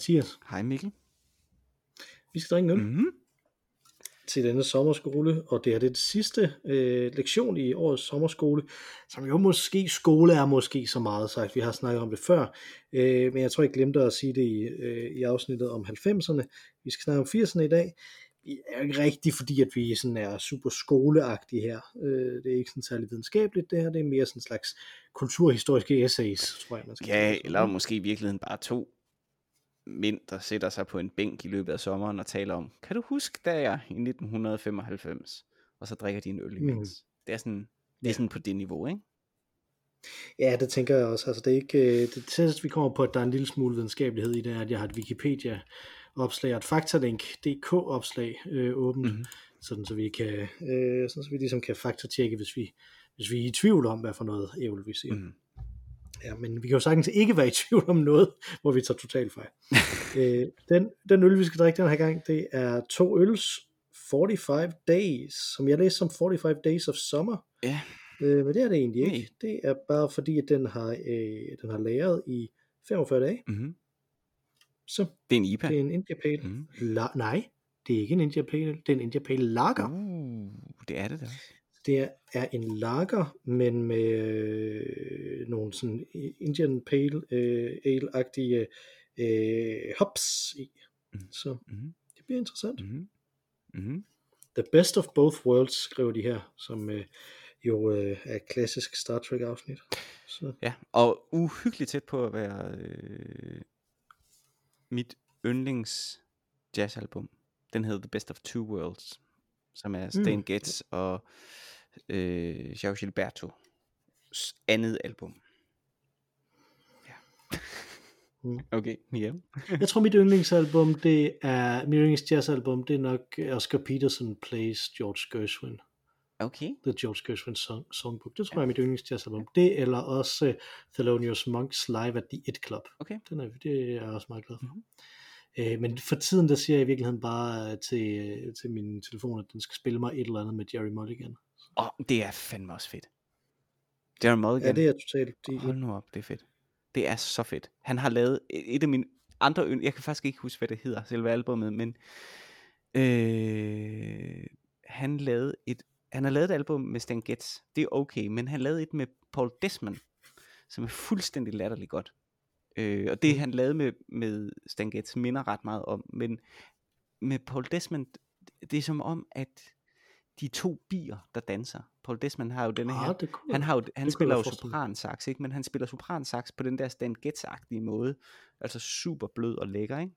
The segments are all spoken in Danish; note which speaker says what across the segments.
Speaker 1: Hej Mathias.
Speaker 2: Hej Mikkel.
Speaker 1: Vi skal drikke en øl
Speaker 2: Mm-hmm.
Speaker 1: til denne sommerskole, og det er det sidste øh, lektion i årets sommerskole, som jo måske, skole er måske så meget sagt, vi har snakket om det før, øh, men jeg tror jeg glemte at sige det i, øh, i afsnittet om 90'erne. Vi skal snakke om 80'erne i dag. Vi er jo ikke rigtigt, fordi at vi sådan er super skoleagtige her. Øh, det er ikke sådan særlig videnskabeligt det her, det er mere sådan en slags kulturhistoriske essays, tror jeg, man skal
Speaker 2: Ja,
Speaker 1: sige.
Speaker 2: eller måske i virkeligheden bare to mænd, der sætter sig på en bænk i løbet af sommeren og taler om, kan du huske, da jeg i 1995, og så drikker de en øl imens. Mm. Det er sådan, det er sådan på det niveau, ikke?
Speaker 1: Ja, det tænker jeg også. Altså, det er ikke, øh, det tætteste, vi kommer på, at der er en lille smule videnskabelighed i det, er, at jeg har et Wikipedia-opslag og et Faktalink.dk-opslag øh, åbent,
Speaker 2: Mhm.
Speaker 1: mm-hmm. sådan så vi kan, øh, sådan så vi ligesom kan faktatjekke, hvis vi, hvis vi er i tvivl om, hvad for noget ævl vi siger. Mm. Ja, men vi kan jo sagtens ikke være i tvivl om noget, hvor vi tager totalt fejl. øh, den, den øl, vi skal drikke den her gang, det er to øls 45 Days, som jeg læste som 45 Days of Summer.
Speaker 2: Ja,
Speaker 1: Øh, men det er det egentlig ikke.
Speaker 2: Nej.
Speaker 1: Det er bare fordi, at den har, øh, den har lagret i 45 dage.
Speaker 2: mm-hmm.
Speaker 1: Så
Speaker 2: det er en IPA.
Speaker 1: det er en India Pale.
Speaker 2: Mhm.
Speaker 1: Mm. La- nej, det er ikke en India Pale. Det er en India Pale Lager.
Speaker 2: Uh, det er det da.
Speaker 1: Det er, en lager, men med øh, nogle sådan Indian Pale øh, Ale-agtige øh, hops i.
Speaker 2: Mhm.
Speaker 1: Så
Speaker 2: Mm-hmm.
Speaker 1: det bliver interessant.
Speaker 2: Mm-hmm. Mm-hmm.
Speaker 1: The best of both worlds, skriver de her, som øh, jo øh, er et klassisk Star Trek afsnit. Så
Speaker 2: Ja, og uhyggeligt tæt på at være øh, mit yndlings jazzalbum. Den hedder The Best of Two Worlds, som er Stan
Speaker 1: Mm.
Speaker 2: Getz og øh, João Gilberto andet album. Ja.
Speaker 1: Mm.
Speaker 2: Okay, ja.
Speaker 1: Jeg tror, mit yndlingsalbum, det er, mit yndlings jazzalbum, det er nok Oscar Peterson Plays George Gershwin.
Speaker 2: Okay.
Speaker 1: The George Gershwin song, Songbook. Det tror jeg er mit yndlings jazzalbum. Det eller også uh, Thelonious Monks Live at the It Club.
Speaker 2: Okay.
Speaker 1: Den er, det er jeg også meget glad for.
Speaker 2: Mhm.
Speaker 1: Øh, men for tiden, der siger jeg i virkeligheden bare øh, til, øh, til min telefon, at den skal spille mig et eller andet med Jerry Mulligan.
Speaker 2: Og det er fandme også fedt. Darren Mulligan.
Speaker 1: Ja, det er totalt. De,
Speaker 2: Hold nu op, det er fedt. Det er så fedt. Han har lavet et et af mine andre ynd... Jeg kan faktisk ikke huske, hvad det hedder, selve albumet, men øh, han lavede et... Han har lavet et album med Stan Getz. Det er okay, men han lavede et med Paul Desmond, som er fuldstændig latterligt godt. Øh, og det han lavede med, med Stan Getz minder ret meget om, men med Paul Desmond, det er som om, at de to bier, der danser. Paul Desmond har jo denne her
Speaker 1: ah, det kunne,
Speaker 2: han, har jo, han
Speaker 1: kunne
Speaker 2: spiller jo sopransax, ikke? men han spiller sopransax på den der Stan Getz-agtige måde. Altså super blød og lækker, ikke?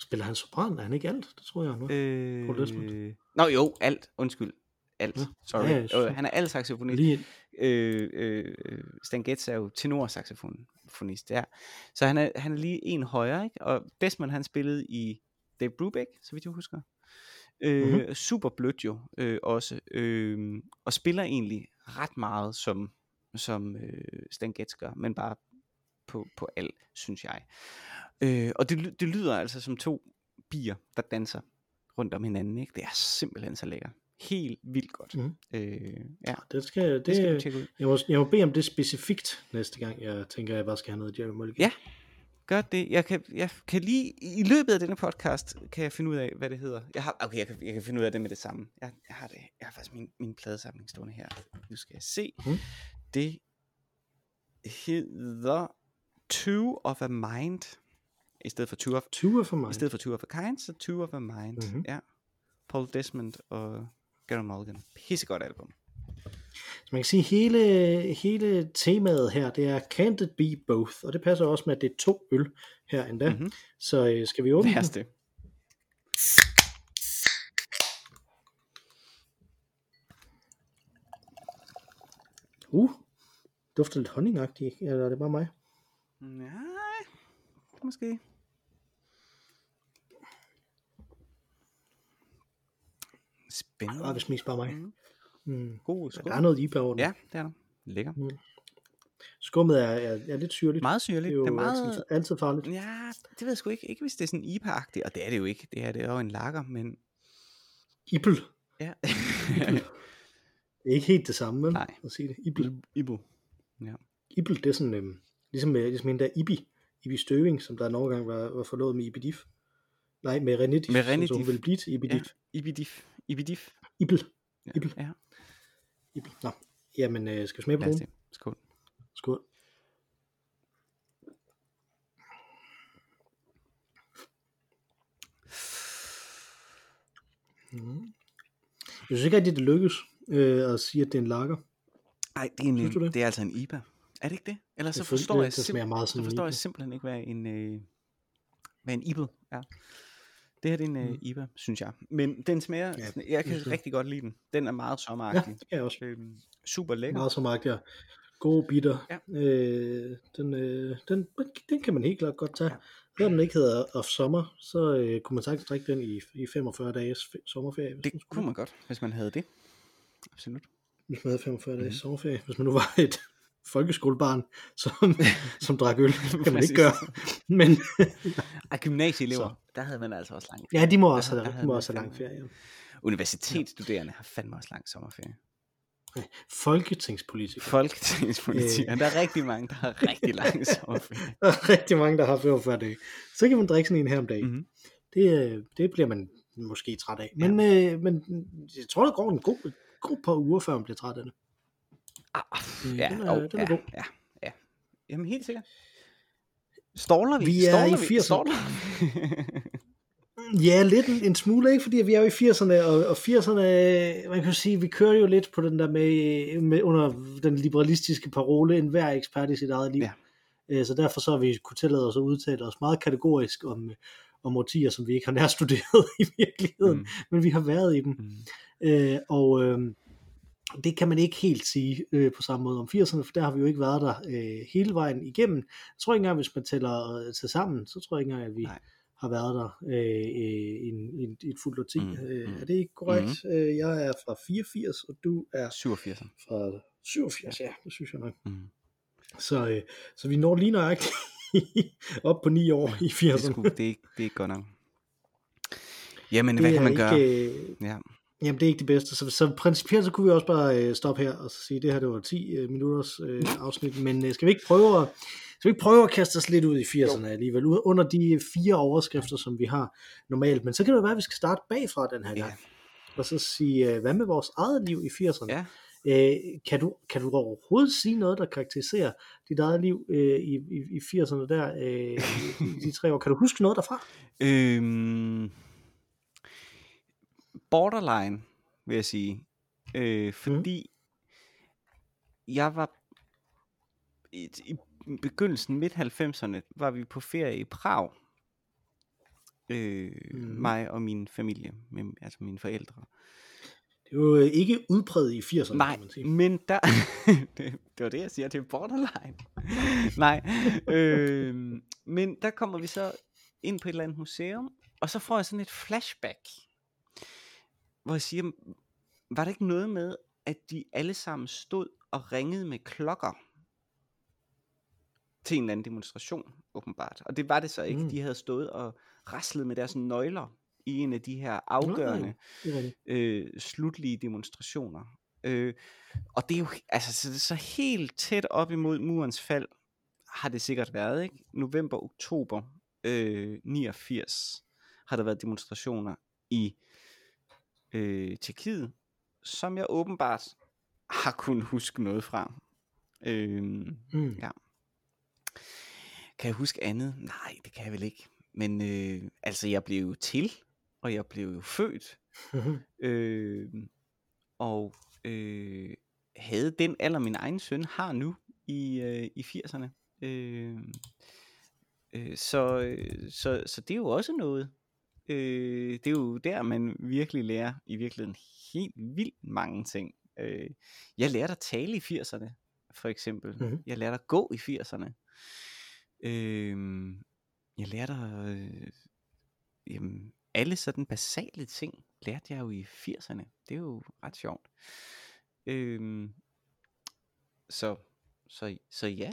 Speaker 1: Spiller han sopran? Er han ikke alt? Det tror jeg nu.
Speaker 2: Øh...
Speaker 1: Paul Desmond.
Speaker 2: Nå jo, alt. Undskyld. Alt.
Speaker 1: Ja.
Speaker 2: Sorry.
Speaker 1: Ja,
Speaker 2: Ja,
Speaker 1: sure.
Speaker 2: han er alt saxofonist.
Speaker 1: Lige,
Speaker 2: Øh, øh, øh, Stan Getz er jo tenorsaxofonist, ja. Så han er, han er lige en højere, ikke? Og Desmond han spillede i Dave Brubeck, så vidt jeg husker. Øh,
Speaker 1: Mhm.
Speaker 2: mm-hmm. Super blødt jo øh, også. Øh, og spiller egentlig ret meget som, som øh, Stan Getz gør, men bare på, på alt, synes jeg. Øh, og det, det lyder altså som to bier, der danser rundt om hinanden, ikke? Det er simpelthen så lækkert. Helt vildt godt.
Speaker 1: Mhm.
Speaker 2: Øh, ja,
Speaker 1: det skal, det,
Speaker 2: det skal du tjekke ud.
Speaker 1: jeg, må, jeg må bede om det specifikt næste gang, jeg tænker, jeg bare skal have noget Jerry Mulligan.
Speaker 2: Ja, gør det. Jeg kan, jeg kan lige, i løbet af denne podcast, kan jeg finde ud af, hvad det hedder. Jeg har, okay, jeg kan, jeg kan finde ud af det med det samme. Jeg, jeg har det, jeg har faktisk min, min pladesamling stående her. Nu skal jeg se.
Speaker 1: Mhm.
Speaker 2: Det hedder Two of a Mind. I stedet for Two of,
Speaker 1: Ture for mig.
Speaker 2: i stedet for Two of a Kind, så Two of a Mind.
Speaker 1: Mhm.
Speaker 2: Mm-hmm. Ja. Paul Desmond og Gary Mulligan. Pissegodt album.
Speaker 1: Så man kan sige, hele, hele temaet her, det er Can't it be both? Og det passer også med, at det er to øl her endda.
Speaker 2: Mhm.
Speaker 1: Så øh, skal vi åbne den?
Speaker 2: Værste.
Speaker 1: Uh, dufter lidt honningagtigt, eller er det bare mig?
Speaker 2: Nej, måske. Spændende.
Speaker 1: Ah, hvis mest bare mig.
Speaker 2: Mhm.
Speaker 1: Mm.
Speaker 2: God skål.
Speaker 1: Der er noget IPA over den.
Speaker 2: Ja, det er der. Lækker.
Speaker 1: Skummet er, er, er lidt syrligt.
Speaker 2: Meget syrligt.
Speaker 1: det er jo
Speaker 2: det er
Speaker 1: meget... altid, altid farligt.
Speaker 2: Ja, det ved jeg sgu ikke. Ikke hvis det er sådan IPA-agtigt, og det er det jo ikke. Det er det er jo en lager, men...
Speaker 1: Ibel.
Speaker 2: Ja.
Speaker 1: Det er ikke helt det samme, vel?
Speaker 2: Nej.
Speaker 1: At sige det. Ibel.
Speaker 2: Ibu.
Speaker 1: Ibel, det er sådan, øhm, ligesom, ligesom en der Ibi. Ibi Støving, som der en overgang var, var forlovet med Ibi Diff. Nej, med René Diff,
Speaker 2: Med
Speaker 1: som hun
Speaker 2: Diff.
Speaker 1: ville blive til Ibi
Speaker 2: Ja. Ibidif. Ibidif.
Speaker 1: Ibel.
Speaker 2: Ja.
Speaker 1: Ibel.
Speaker 2: ja.
Speaker 1: Ibel. Nå, jamen, øh, skal vi smage på den?
Speaker 2: Skål.
Speaker 1: Skål. Mm. Jeg synes ikke rigtig, det lykkes øh, at sige, at det er en lager.
Speaker 2: Nej, det er, en,
Speaker 1: det?
Speaker 2: det er altså en IBA. Er det ikke det? Ellers så forstår
Speaker 1: det-
Speaker 2: jeg,
Speaker 1: det smager meget
Speaker 2: så forstår jeg
Speaker 1: IPA.
Speaker 2: simpelthen ikke, hvad en, øh, hvad en IBA er. Det her det er en øh,
Speaker 1: Mm.
Speaker 2: IBA, synes jeg. Men den smager,
Speaker 1: Ja,
Speaker 2: ja, jeg kan
Speaker 1: jeg.
Speaker 2: rigtig godt lide den. Den er meget
Speaker 1: Ja,
Speaker 2: sommeragtig.
Speaker 1: det kan jeg også.
Speaker 2: Øhm, super lækker.
Speaker 1: Meget magt, ja. Gode bitter.
Speaker 2: Ja.
Speaker 1: Øh, den, øh, den, den, kan man helt klart godt tage.
Speaker 2: Ja.
Speaker 1: Ja. Selvom den ikke hedder of sommer, så øh, kunne man sagtens drikke den i, i 45 dages fe- sommerferie.
Speaker 2: Det kunne man godt, hvis man havde det. Absolut.
Speaker 1: hvis man havde 45 dages
Speaker 2: Mhm.
Speaker 1: sommerferie. Hvis man nu var et folkeskolebarn, som, som drak øl, det kan man ikke gøre. Men
Speaker 2: Ej, gymnasieelever, der havde man altså også lang
Speaker 1: ja, de må også
Speaker 2: Der-
Speaker 1: have,
Speaker 2: der
Speaker 1: de må også have lang ferie. Ja.
Speaker 2: Universitetsstuderende har fandme også lang sommerferie.
Speaker 1: Folketingspolitikere.
Speaker 2: Folketingspolitikere,
Speaker 1: Øh.
Speaker 2: der er rigtig mange, der har rigtig lang sommerferie.
Speaker 1: Der er rigtig mange, der har 45 dage. Så kan man drikke sådan en her om dagen.
Speaker 2: Mhm.
Speaker 1: Det, øh, det bliver man måske træt af. Men, øh, men jeg tror, der går en god, god par uger, før man bliver træt af det.
Speaker 2: Ah,
Speaker 1: Øh,
Speaker 2: ja,
Speaker 1: den er-
Speaker 2: oh,
Speaker 1: den er
Speaker 2: ja,
Speaker 1: god.
Speaker 2: ja, ja. Jamen helt sikkert. Ståler vi?
Speaker 1: Vi er
Speaker 2: Ståler
Speaker 1: i
Speaker 2: vi?
Speaker 1: 80'erne.
Speaker 2: Ståler vi?
Speaker 1: Ja, lidt en, en smule, ikke? Fordi vi er jo i 80'erne, og, og 80'erne, øh, man kan sige, vi kører jo lidt på den der med, med under den liberalistiske parole, en hver ekspert i sit eget liv.
Speaker 2: Ja.
Speaker 1: Øh, Så derfor så har vi kunne tillade os at udtale os meget kategorisk om, om årtier, som vi ikke har nærstuderet i virkeligheden,
Speaker 2: Mm,
Speaker 1: mm. men vi har været i dem.
Speaker 2: mm.
Speaker 1: Øh, og øh, det kan man ikke helt sige øh, på samme måde om 80'erne, for der har vi jo ikke været der øh, hele vejen igennem. Jeg tror ikke engang, hvis man tæller øh, til sammen, så tror jeg ikke engang, at vi
Speaker 2: Nej.
Speaker 1: har været der øh, i, en, et fuldt årti.
Speaker 2: Mm,
Speaker 1: øh,
Speaker 2: mm.
Speaker 1: er det ikke korrekt? Mm. Øh, jeg er fra 84, og du er
Speaker 2: 87.
Speaker 1: fra 87, ja, det synes jeg nok.
Speaker 2: Mm.
Speaker 1: Så, øh, så vi når lige nøjagtigt op på 9 år i
Speaker 2: Det, er
Speaker 1: 80'erne.
Speaker 2: sgu, det, er det er godt nok. Jamen,
Speaker 1: Det
Speaker 2: hvad kan man gøre?
Speaker 1: ikke, øh,
Speaker 2: Ja.
Speaker 1: Jamen, det er ikke det bedste. Så, så principielt så kunne vi også bare øh, stoppe her og så sige, det her det var 10 øh, minutters øh, afsnit. Men øh, skal vi ikke prøve at, skal vi ikke prøve at kaste os lidt ud i 80'erne alligevel, under de fire overskrifter, som vi har normalt. Men så kan det jo være, at vi skal starte bagfra den her gang.
Speaker 2: Ja.
Speaker 1: Og så sige, øh, hvad med vores eget liv i 80'erne?
Speaker 2: ja.
Speaker 1: Øh, kan, du, kan du overhovedet sige noget, der karakteriserer dit eget liv øh, i, i, i 80'erne der, øh, de tre år? Kan du huske noget derfra?
Speaker 2: Øhm, borderline, vil jeg sige. Øh, fordi jeg var i, i begyndelsen midt 90'erne var vi på ferie i Prag. Øh,
Speaker 1: Mhm.
Speaker 2: Mig og min familie, med, altså mine forældre.
Speaker 1: Det øh, ikke udpræget i 80'erne,
Speaker 2: Nej,
Speaker 1: kan man sige.
Speaker 2: men der... det, det var det, jeg siger, det er borderline. Nej, øh, men der kommer vi så ind på et eller andet museum, og så får jeg sådan et flashback, hvor jeg siger, var der ikke noget med, at de alle sammen stod og ringede med klokker til en eller anden demonstration, åbenbart. Og det var det så ikke.
Speaker 1: Mm.
Speaker 2: Mm. De havde stået og raslet med deres nøgler i en af de her afgørende
Speaker 1: rigtigt.
Speaker 2: øh, slutlige demonstrationer. Øh, og det er jo altså så, så helt tæt op imod murens fald har det sikkert været, ikke? November, oktober øh, 89 har der været demonstrationer i øh, Tjekkiet, som jeg åbenbart har kunnet huske noget fra. Øh,
Speaker 1: Mm.
Speaker 2: Ja. Kan jeg huske andet? Nej, det kan jeg vel ikke. Men øh, altså, jeg blev jo til, og jeg blev jo født, øh, og øh, havde den alder, min egen søn har nu i, øh, i 80'erne. Øh, øh, så, øh, så, så det er jo også noget. Øh, det er jo der, man virkelig lærer i virkeligheden helt vildt mange ting. Øh, jeg lærte at tale i 80'erne, for eksempel.
Speaker 1: Mhm.
Speaker 2: Jeg lærte at gå i 80'erne. Øh, jeg lærte at, øh, jamen, alle sådan basale ting lærte jeg jo i 80'erne. Det er jo ret sjovt. Øh, så, så, så ja.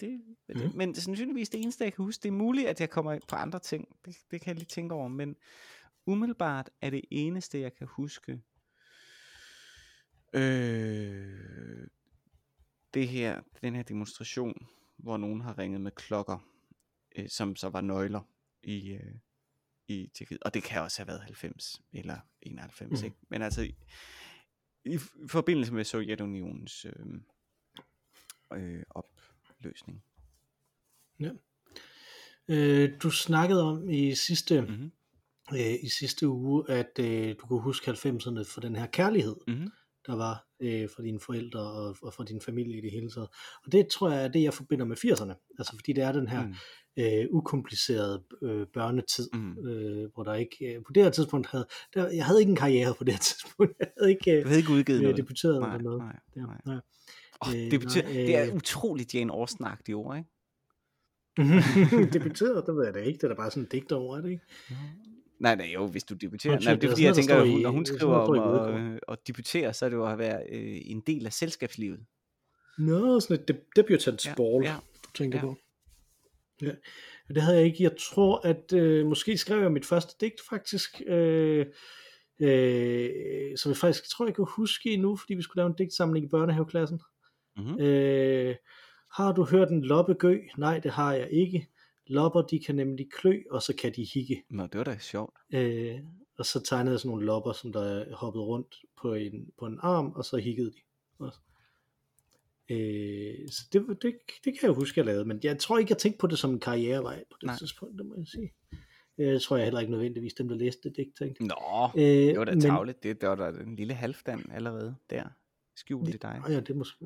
Speaker 2: Det, det,
Speaker 1: Mhm.
Speaker 2: Men det er sandsynligvis det eneste, jeg kan huske. Det er muligt, at jeg kommer på andre ting. Det, det kan jeg lige tænke over. Men umiddelbart er det eneste, jeg kan huske. Øh, det her, den her demonstration hvor nogen har ringet med klokker, øh, som så var nøgler i, øh, i Tjekkiet. Og det kan også have været 90 eller 91,
Speaker 1: Mm.
Speaker 2: ikke? Men altså, i, i forbindelse med Sovjetunionens øh, øh, opløsning.
Speaker 1: Øh, du snakkede om i sidste,
Speaker 2: Mm-hmm.
Speaker 1: øh, i sidste uge, at øh, du kunne huske 90'erne for den her kærlighed,
Speaker 2: Mm-hmm.
Speaker 1: der var øh, for dine forældre og, og for din familie i det hele taget. Og det tror jeg er det, jeg forbinder med 80'erne. Altså fordi det er den her
Speaker 2: Mm.
Speaker 1: øh, ukomplicerede øh, børnetid,
Speaker 2: Mm.
Speaker 1: øh, hvor der ikke, øh, på det her tidspunkt havde, der, jeg havde ikke en karriere på det her tidspunkt. Jeg havde ikke øh,
Speaker 2: Du havde ikke udgivet
Speaker 1: øh,
Speaker 2: noget.
Speaker 1: debuteret
Speaker 2: nej,
Speaker 1: eller noget.
Speaker 2: nej,
Speaker 1: Der,
Speaker 2: nej.
Speaker 1: nej.
Speaker 2: Oh,
Speaker 1: Øh,
Speaker 2: det, betyder,
Speaker 1: nej,
Speaker 2: det er
Speaker 1: øh,
Speaker 2: utroligt Jane Austen-agtige ord, ikke?
Speaker 1: debuteret, det ved jeg da ikke. Det er da bare sådan en digt over, er det ikke?
Speaker 2: Nej, nej, jo, hvis du debuterer. Nej, det
Speaker 1: det
Speaker 2: er fordi, jeg tænker, at hun, når hun skriver om at, øh, at debutere, så er det jo at være øh, en del af selskabslivet.
Speaker 1: Nå, sådan et deb-
Speaker 2: Ja,
Speaker 1: ball,
Speaker 2: ja,
Speaker 1: du tænker
Speaker 2: ja.
Speaker 1: på. Ja, det havde jeg ikke. Jeg tror, at øh, måske skrev jeg mit første digt faktisk, øh, øh, som jeg faktisk tror, jeg kan huske endnu, fordi vi skulle lave en digtsamling i børnehaveklassen.
Speaker 2: Mm-hmm.
Speaker 1: Øh, har du hørt en loppe gø? Nej, det har jeg ikke. Lopper, de kan nemlig klø, og så kan de hikke.
Speaker 2: Nå, det var da sjovt.
Speaker 1: Øh, og så tegnede jeg sådan nogle lopper, som der hoppede rundt på en, på en arm, og så hikkede de. også. Øh, så det, det, det kan jeg huske, jeg lavede, men jeg tror ikke, jeg tænkte på det som en karrierevej på det
Speaker 2: Nej.
Speaker 1: tidspunkt, det må jeg sige. Øh, Jeg tror jeg heller ikke nødvendigvis, dem der læste det digt tænkte.
Speaker 2: Nå,
Speaker 1: Øh,
Speaker 2: det var da
Speaker 1: men-
Speaker 2: tavligt. Det, det var da en lille halvdan allerede der. Skjult i dig.
Speaker 1: Ja, det er måske,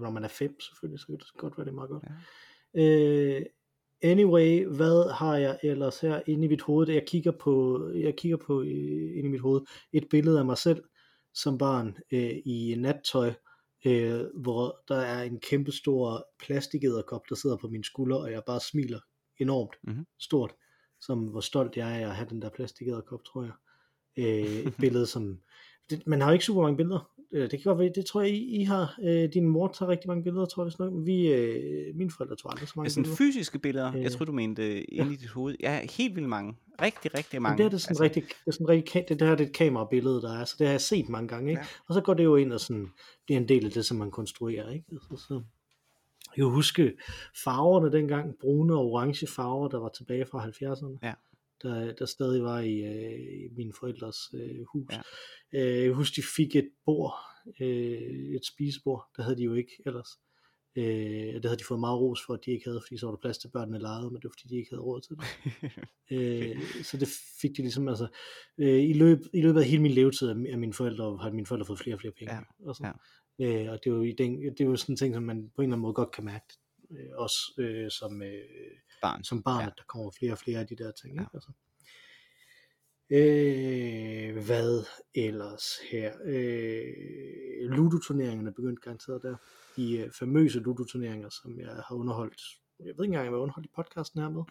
Speaker 1: når man er fem selvfølgelig, så kan det godt være, det er meget godt.
Speaker 2: Ja.
Speaker 1: Øh, anyway, hvad har jeg ellers her inde i mit hoved? Jeg kigger på, jeg kigger på øh, inde i mit hoved et billede af mig selv som barn øh, i nattøj, øh, hvor der er en kæmpe stor plastikæderkop, der sidder på min skulder, og jeg bare smiler enormt
Speaker 2: Mhm.
Speaker 1: stort, som hvor stolt jeg er af at have den der plastikæderkop, tror jeg. Øh, et billede, som... Det, man har jo ikke super mange billeder. Øh, Det kan godt være, det tror jeg, I, I har. Øh, din mor tager rigtig mange billeder, tror jeg. Sådan noget. Men vi, øh, mine forældre tror aldrig så mange
Speaker 2: Altså
Speaker 1: billeder.
Speaker 2: fysiske billeder. Jeg
Speaker 1: Øh,
Speaker 2: tror du mente inde i dit hoved. Ja, helt vildt mange. Rigtig, rigtig
Speaker 1: Men
Speaker 2: mange.
Speaker 1: det her det er sådan
Speaker 2: altså,
Speaker 1: rigtig, det er sådan rigtig, det, det her det er et kamerabillede, der er, så det har jeg set mange gange, ikke?
Speaker 2: Ja.
Speaker 1: Og så går det jo ind og sådan, bliver en del af det, som man konstruerer, ikke? Altså, så, jeg kan huske farverne dengang, brune og orange farver, der var tilbage fra 70'erne.
Speaker 2: Ja.
Speaker 1: Der, der stadig var i, øh, i mine forældres øh, hus.
Speaker 2: Ja.
Speaker 1: Øh, jeg husker, de fik et bord, øh, et spisebord, der havde de jo ikke ellers. Øh, det havde de fået meget ros for, at de ikke havde, fordi så var der plads til børnene legede, men det var fordi, de ikke havde råd til det. Øh, så det fik de ligesom, altså, øh, i, løb, i løbet af hele min levetid af, mine forældre, har mine forældre fået flere og flere penge.
Speaker 2: Ja,
Speaker 1: Og, sådan. Øh, og det er, jo i den, det er jo sådan en ting, som man på en eller anden måde godt kan mærke, øh, også øh, som, øh,
Speaker 2: barn.
Speaker 1: som barn,
Speaker 2: Ja.
Speaker 1: at der kommer flere og flere af de der ting.
Speaker 2: Ja.
Speaker 1: Ikke? Altså. Øh, hvad ellers her? Øh, Ludo-turneringerne er begyndt garanteret der. De øh, famøse Ludo-turneringer, som jeg har underholdt. Jeg ved ikke engang, om jeg har underholdt i podcasten her med,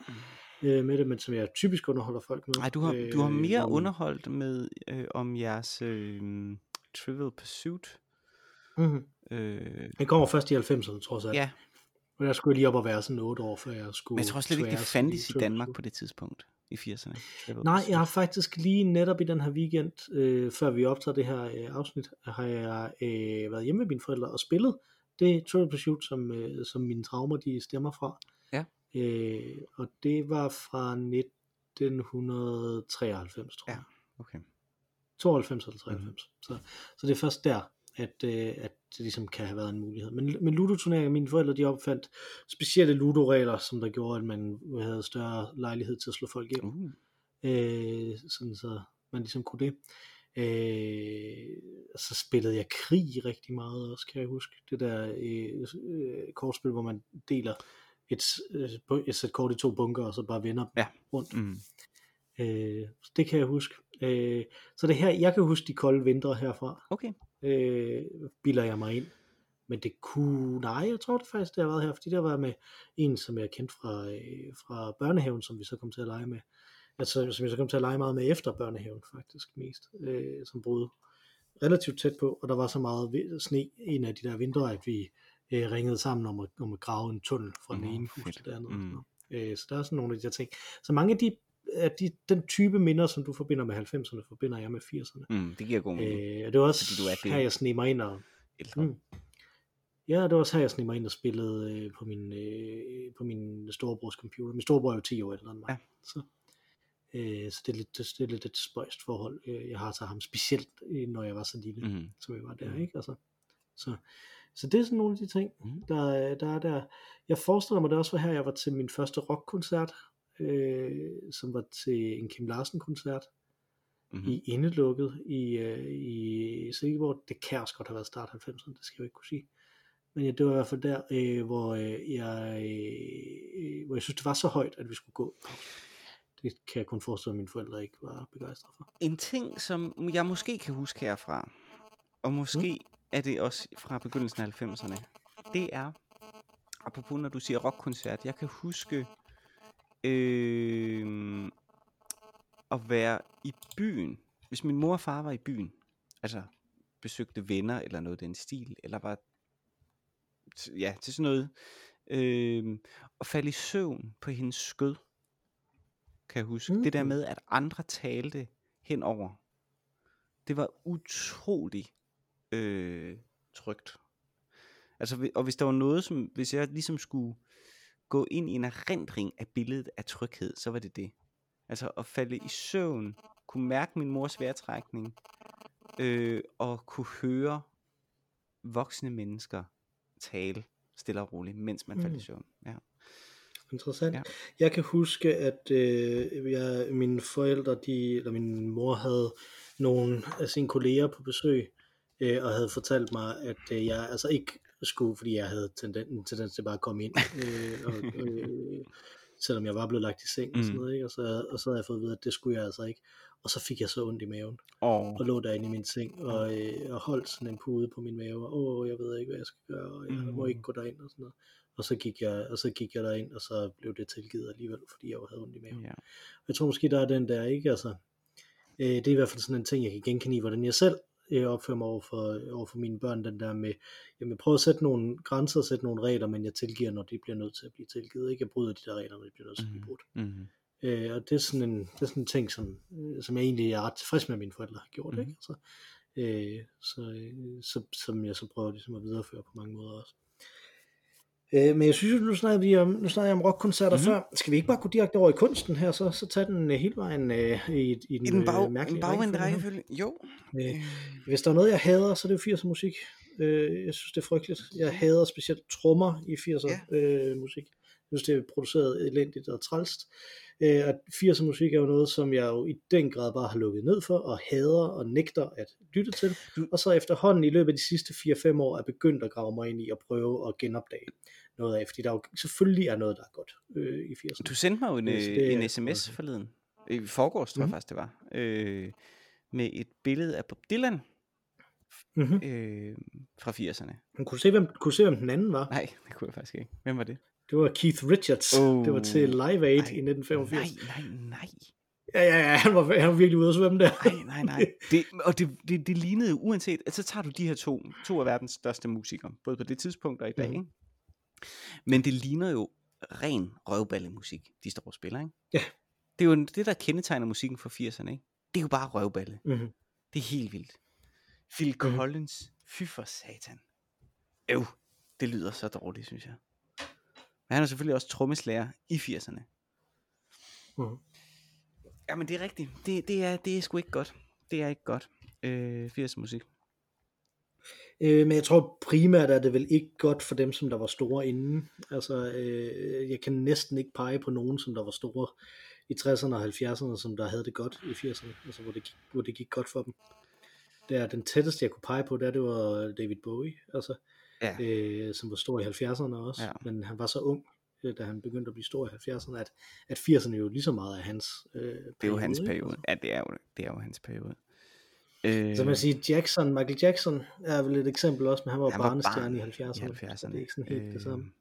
Speaker 1: øh, med det, men som jeg typisk underholder folk med.
Speaker 2: Nej, du har, du har
Speaker 1: Øh,
Speaker 2: mere
Speaker 1: hvor-
Speaker 2: underholdt med øh, om jeres øh, Trivial Pursuit.
Speaker 1: Mhm.
Speaker 2: Øh,
Speaker 1: Den kommer først i 90'erne, trods alt.
Speaker 2: ja,
Speaker 1: Og der skulle jeg lige op og være sådan 8 år, før jeg skulle
Speaker 2: men jeg tror slet ikke, det fandtes i Danmark på det tidspunkt i 80'erne. Trivial
Speaker 1: Nej, jeg har faktisk lige netop i den her weekend, øh, før vi optager det her øh, afsnit, har jeg øh, været hjemme med mine forældre og spillet det Trivial Pursuit, som, øh, som mine traumer de stemmer fra.
Speaker 2: Ja.
Speaker 1: Øh, og det var fra 1993, tror
Speaker 2: Ja.
Speaker 1: jeg.
Speaker 2: Okay.
Speaker 1: 92 eller 93. Mm-hmm. Så, så det er først der, at, øh, at det ligesom kan have været en mulighed. Men, men Ludo-turneringer, mine forældre, de opfandt specielle Ludo-regler, som der gjorde, at man havde større lejlighed til at slå folk hjem
Speaker 2: Uh,
Speaker 1: øh, sådan så man ligesom kunne det. Øh, så spillede jeg krig rigtig meget også, kan jeg huske. Det der øh, øh, kortspil, hvor man deler et, øh, et sæt kort i to bunker, og så bare vender
Speaker 2: Ja.
Speaker 1: rundt.
Speaker 2: mm.
Speaker 1: Øh, så det kan jeg huske. Øh, så det her, jeg kan huske de kolde vintre herfra,
Speaker 2: Okay.
Speaker 1: Øh, bilder jeg mig ind. Men det kunne, nej, jeg tror det faktisk, det har været her, fordi der var med en, som jeg kendte fra, øh, fra børnehaven, som vi så kom til at lege med. Altså, som jeg så kom til at lege meget med efter børnehaven, faktisk mest, øh, som boede relativt tæt på, og der var så meget sne en af de der vintre, at vi øh, ringede sammen om at, om at grave en tunnel fra den
Speaker 2: Nå,
Speaker 1: ene hus til det andet.
Speaker 2: Mm.
Speaker 1: Mm. Øh, så der er sådan nogle af de der ting. Så mange af de, af de den type minder, som du forbinder med 90'erne, forbinder jeg med 80'erne.
Speaker 2: Mm, det giver god mening.
Speaker 1: Øh, og det var også
Speaker 2: Fordi du er det.
Speaker 1: her, jeg sneg mig ind og...
Speaker 2: Ældre.
Speaker 1: Mm. Ja, det var også her, jeg mig ind og spillede øh, på, min, øh, på min storebrors computer. Min storebror er jo 10 år ældre end mig.
Speaker 2: Ja.
Speaker 1: Så, øh, så det er lidt, det, det er lidt et spøjst forhold, øh, jeg har til ham, specielt øh, når jeg var så lille, mm.
Speaker 2: Mhm.
Speaker 1: som jeg var der.
Speaker 2: Mhm.
Speaker 1: Ikke? Altså, så, så det er sådan nogle af de ting,
Speaker 2: Mhm.
Speaker 1: der, der er der. Jeg forestiller mig, det også var her, jeg var til min første rockkoncert, øh, som var til en Kim Larsen-koncert
Speaker 2: Mm-hmm.
Speaker 1: i indelukket i, øh, i Silkeborg. Det kan også godt have været start 90'erne, det skal jeg jo ikke kunne sige. Men ja, det var i hvert fald der, øh, hvor, øh, jeg, øh, hvor jeg synes, det var så højt, at vi skulle gå. Det kan jeg kun forestille mig, at mine forældre ikke var begejstrede for.
Speaker 2: En ting, som jeg måske kan huske herfra, og måske mm. er det også fra begyndelsen af 90'erne, det er, apropos når du siger rockkoncert, jeg kan huske øh, at være i byen. Hvis min mor og far var i byen, altså besøgte venner eller noget den stil, eller var ja, til sådan noget, øh, og falde i søvn på hendes skød, kan jeg huske. Mm. Det der
Speaker 1: Mm.
Speaker 2: med, at andre talte henover, det var utrolig øh, trygt. Altså, og hvis der var noget, som, hvis jeg ligesom skulle gå ind i en erindring af billedet af tryghed, så var det det. Altså at falde i søvn, kunne mærke min mors vejrtrækning, øh, og kunne høre voksne mennesker tale stille og roligt, mens man faldt i
Speaker 1: Mm.
Speaker 2: søvn. Ja.
Speaker 1: Interessant.
Speaker 2: Ja.
Speaker 1: Jeg kan huske, at øh, jeg, mine forældre, de, eller min mor havde nogle af sine kolleger på besøg, øh, og havde fortalt mig, at øh, jeg altså ikke skulle, fordi jeg havde tendens, tendens til bare at komme ind, øh, og, øh, selvom jeg var blevet lagt i seng og sådan
Speaker 2: Mm.
Speaker 1: noget, ikke? Og, så, og så havde jeg fået at vide, at det skulle jeg altså ikke. Og så fik jeg så ondt i maven,
Speaker 2: Og,
Speaker 1: og lå derinde i min seng, og, øh, og holdt sådan en pude på min mave, og åh, jeg ved ikke, hvad jeg skal gøre, og jeg må
Speaker 2: Mm.
Speaker 1: ikke gå derind og sådan noget. Og så gik jeg, og så gik jeg derind, og så blev det tilgivet alligevel, fordi jeg havde ondt i maven.
Speaker 2: ja.
Speaker 1: Jeg tror måske, der er den der, ikke? Altså, øh, det er i hvert fald sådan en ting, jeg kan genkende i, hvordan jeg selv øh, opfører mig over for, over for mine børn, den der med, jamen prøv at sætte nogle grænser, og sætte nogle regler, men jeg tilgiver, når de bliver nødt til at blive tilgivet. Ikke? Jeg bryder de der regler, når de bliver nødt til at blive
Speaker 2: Mhm.
Speaker 1: brudt.
Speaker 2: Mm-hmm.
Speaker 1: Øh, og det er sådan en, det er sådan en ting, som, øh, som jeg egentlig er ret tilfreds med, at mine forældre har gjort.
Speaker 2: Mhm.
Speaker 1: Ikke? Altså, øh, så, øh, så, som jeg så prøver ligesom at videreføre på mange måder også. Øh, men jeg synes, nu snakker vi om, nu snakker jeg om rockkoncerter
Speaker 2: Mhm.
Speaker 1: mm-hmm. før. Skal vi ikke bare gå direkte over i kunsten her, så, så tage den øh, hele vejen øh, i, i den,
Speaker 2: I den, bag,
Speaker 1: øh, mærkelige
Speaker 2: bagvendte
Speaker 1: rækkefølge?
Speaker 2: Jo.
Speaker 1: Øh, hvis der er noget, jeg hader, så er det jo 80'er musik. Øh, jeg synes, det er frygteligt. Jeg hader specielt trommer i 80'er øh, musik. Synes, det er produceret elendigt og trælst. Øh, at 80'er musik er jo noget, som jeg jo i den grad bare har lukket ned for, og hader og nægter at lytte til.
Speaker 2: Du-
Speaker 1: Og så efterhånden i løbet af de sidste 4-5 år er begyndt at grave mig ind i at prøve at genopdage noget af, fordi der jo selvfølgelig er noget, der er godt øh, i 80'erne.
Speaker 2: Du sendte mig jo en,
Speaker 1: Øh, det
Speaker 2: en sms forleden. I forgårs, tror jeg
Speaker 1: Mhm.
Speaker 2: faktisk, det var. Øh, med et billede af Bob Dylan
Speaker 1: Mm-hmm.
Speaker 2: øh, fra 80'erne.
Speaker 1: Man kunne se, hvem, kunne se, hvem den anden var.
Speaker 2: Nej, det kunne jeg faktisk ikke. Hvem var det?
Speaker 1: Det var Keith Richards.
Speaker 2: Oh.
Speaker 1: Det var til Live Aid
Speaker 2: Nej,
Speaker 1: i 1985.
Speaker 2: Nej, nej, nej.
Speaker 1: Ja, ja, ja, han var, han var virkelig ude at svømme der.
Speaker 2: Nej, nej, nej. Det, og det, det, det lignede uanset, altså så tager du de her to, to af verdens største musikere, både på det tidspunkt og i dag,
Speaker 1: Mhm.
Speaker 2: ikke? Men det ligner jo ren røvballemusik, de står og spiller, ikke?
Speaker 1: Ja.
Speaker 2: Det er jo det, der kendetegner musikken fra 80'erne, ikke? Det er jo bare røvballe.
Speaker 1: Mm-hmm.
Speaker 2: Det er helt vildt. Phil
Speaker 1: Mhm.
Speaker 2: Collins, fy for satan. Øv, det lyder så dårligt, synes jeg. Men han er selvfølgelig også trommeslager i 80'erne.
Speaker 1: Mm-hmm.
Speaker 2: Jamen det er rigtigt. Det, det, er, det er sgu ikke godt. Det er ikke godt. Øh, 80 musik.
Speaker 1: Øh, men jeg tror primært er det vel ikke godt for dem, som der var store inden. Altså, øh, jeg kan næsten ikke pege på nogen, som der var store i 60'erne og 70'erne, som der havde det godt i 80'erne, altså hvor det, gik, hvor det gik godt for dem. Det er den tætteste, jeg kunne pege på, der det var David Bowie, altså,
Speaker 2: Ja.
Speaker 1: øh, som var stor i 70'erne også,
Speaker 2: Ja.
Speaker 1: men han var så ung, øh, da han begyndte at blive stor i 70'erne, at, at 80'erne jo lige så meget af hans øh, periode.
Speaker 2: Det er jo hans
Speaker 1: ikke?
Speaker 2: periode. Ja, det er jo, det er jo hans periode. Øh,
Speaker 1: Så man siger, Jackson, Michael Jackson er vel et eksempel også, men han var
Speaker 2: han var
Speaker 1: barnestjerne i
Speaker 2: barn
Speaker 1: 70'erne.
Speaker 2: i
Speaker 1: så
Speaker 2: 70'erne.
Speaker 1: det er ikke sådan helt det samme.
Speaker 2: Øh,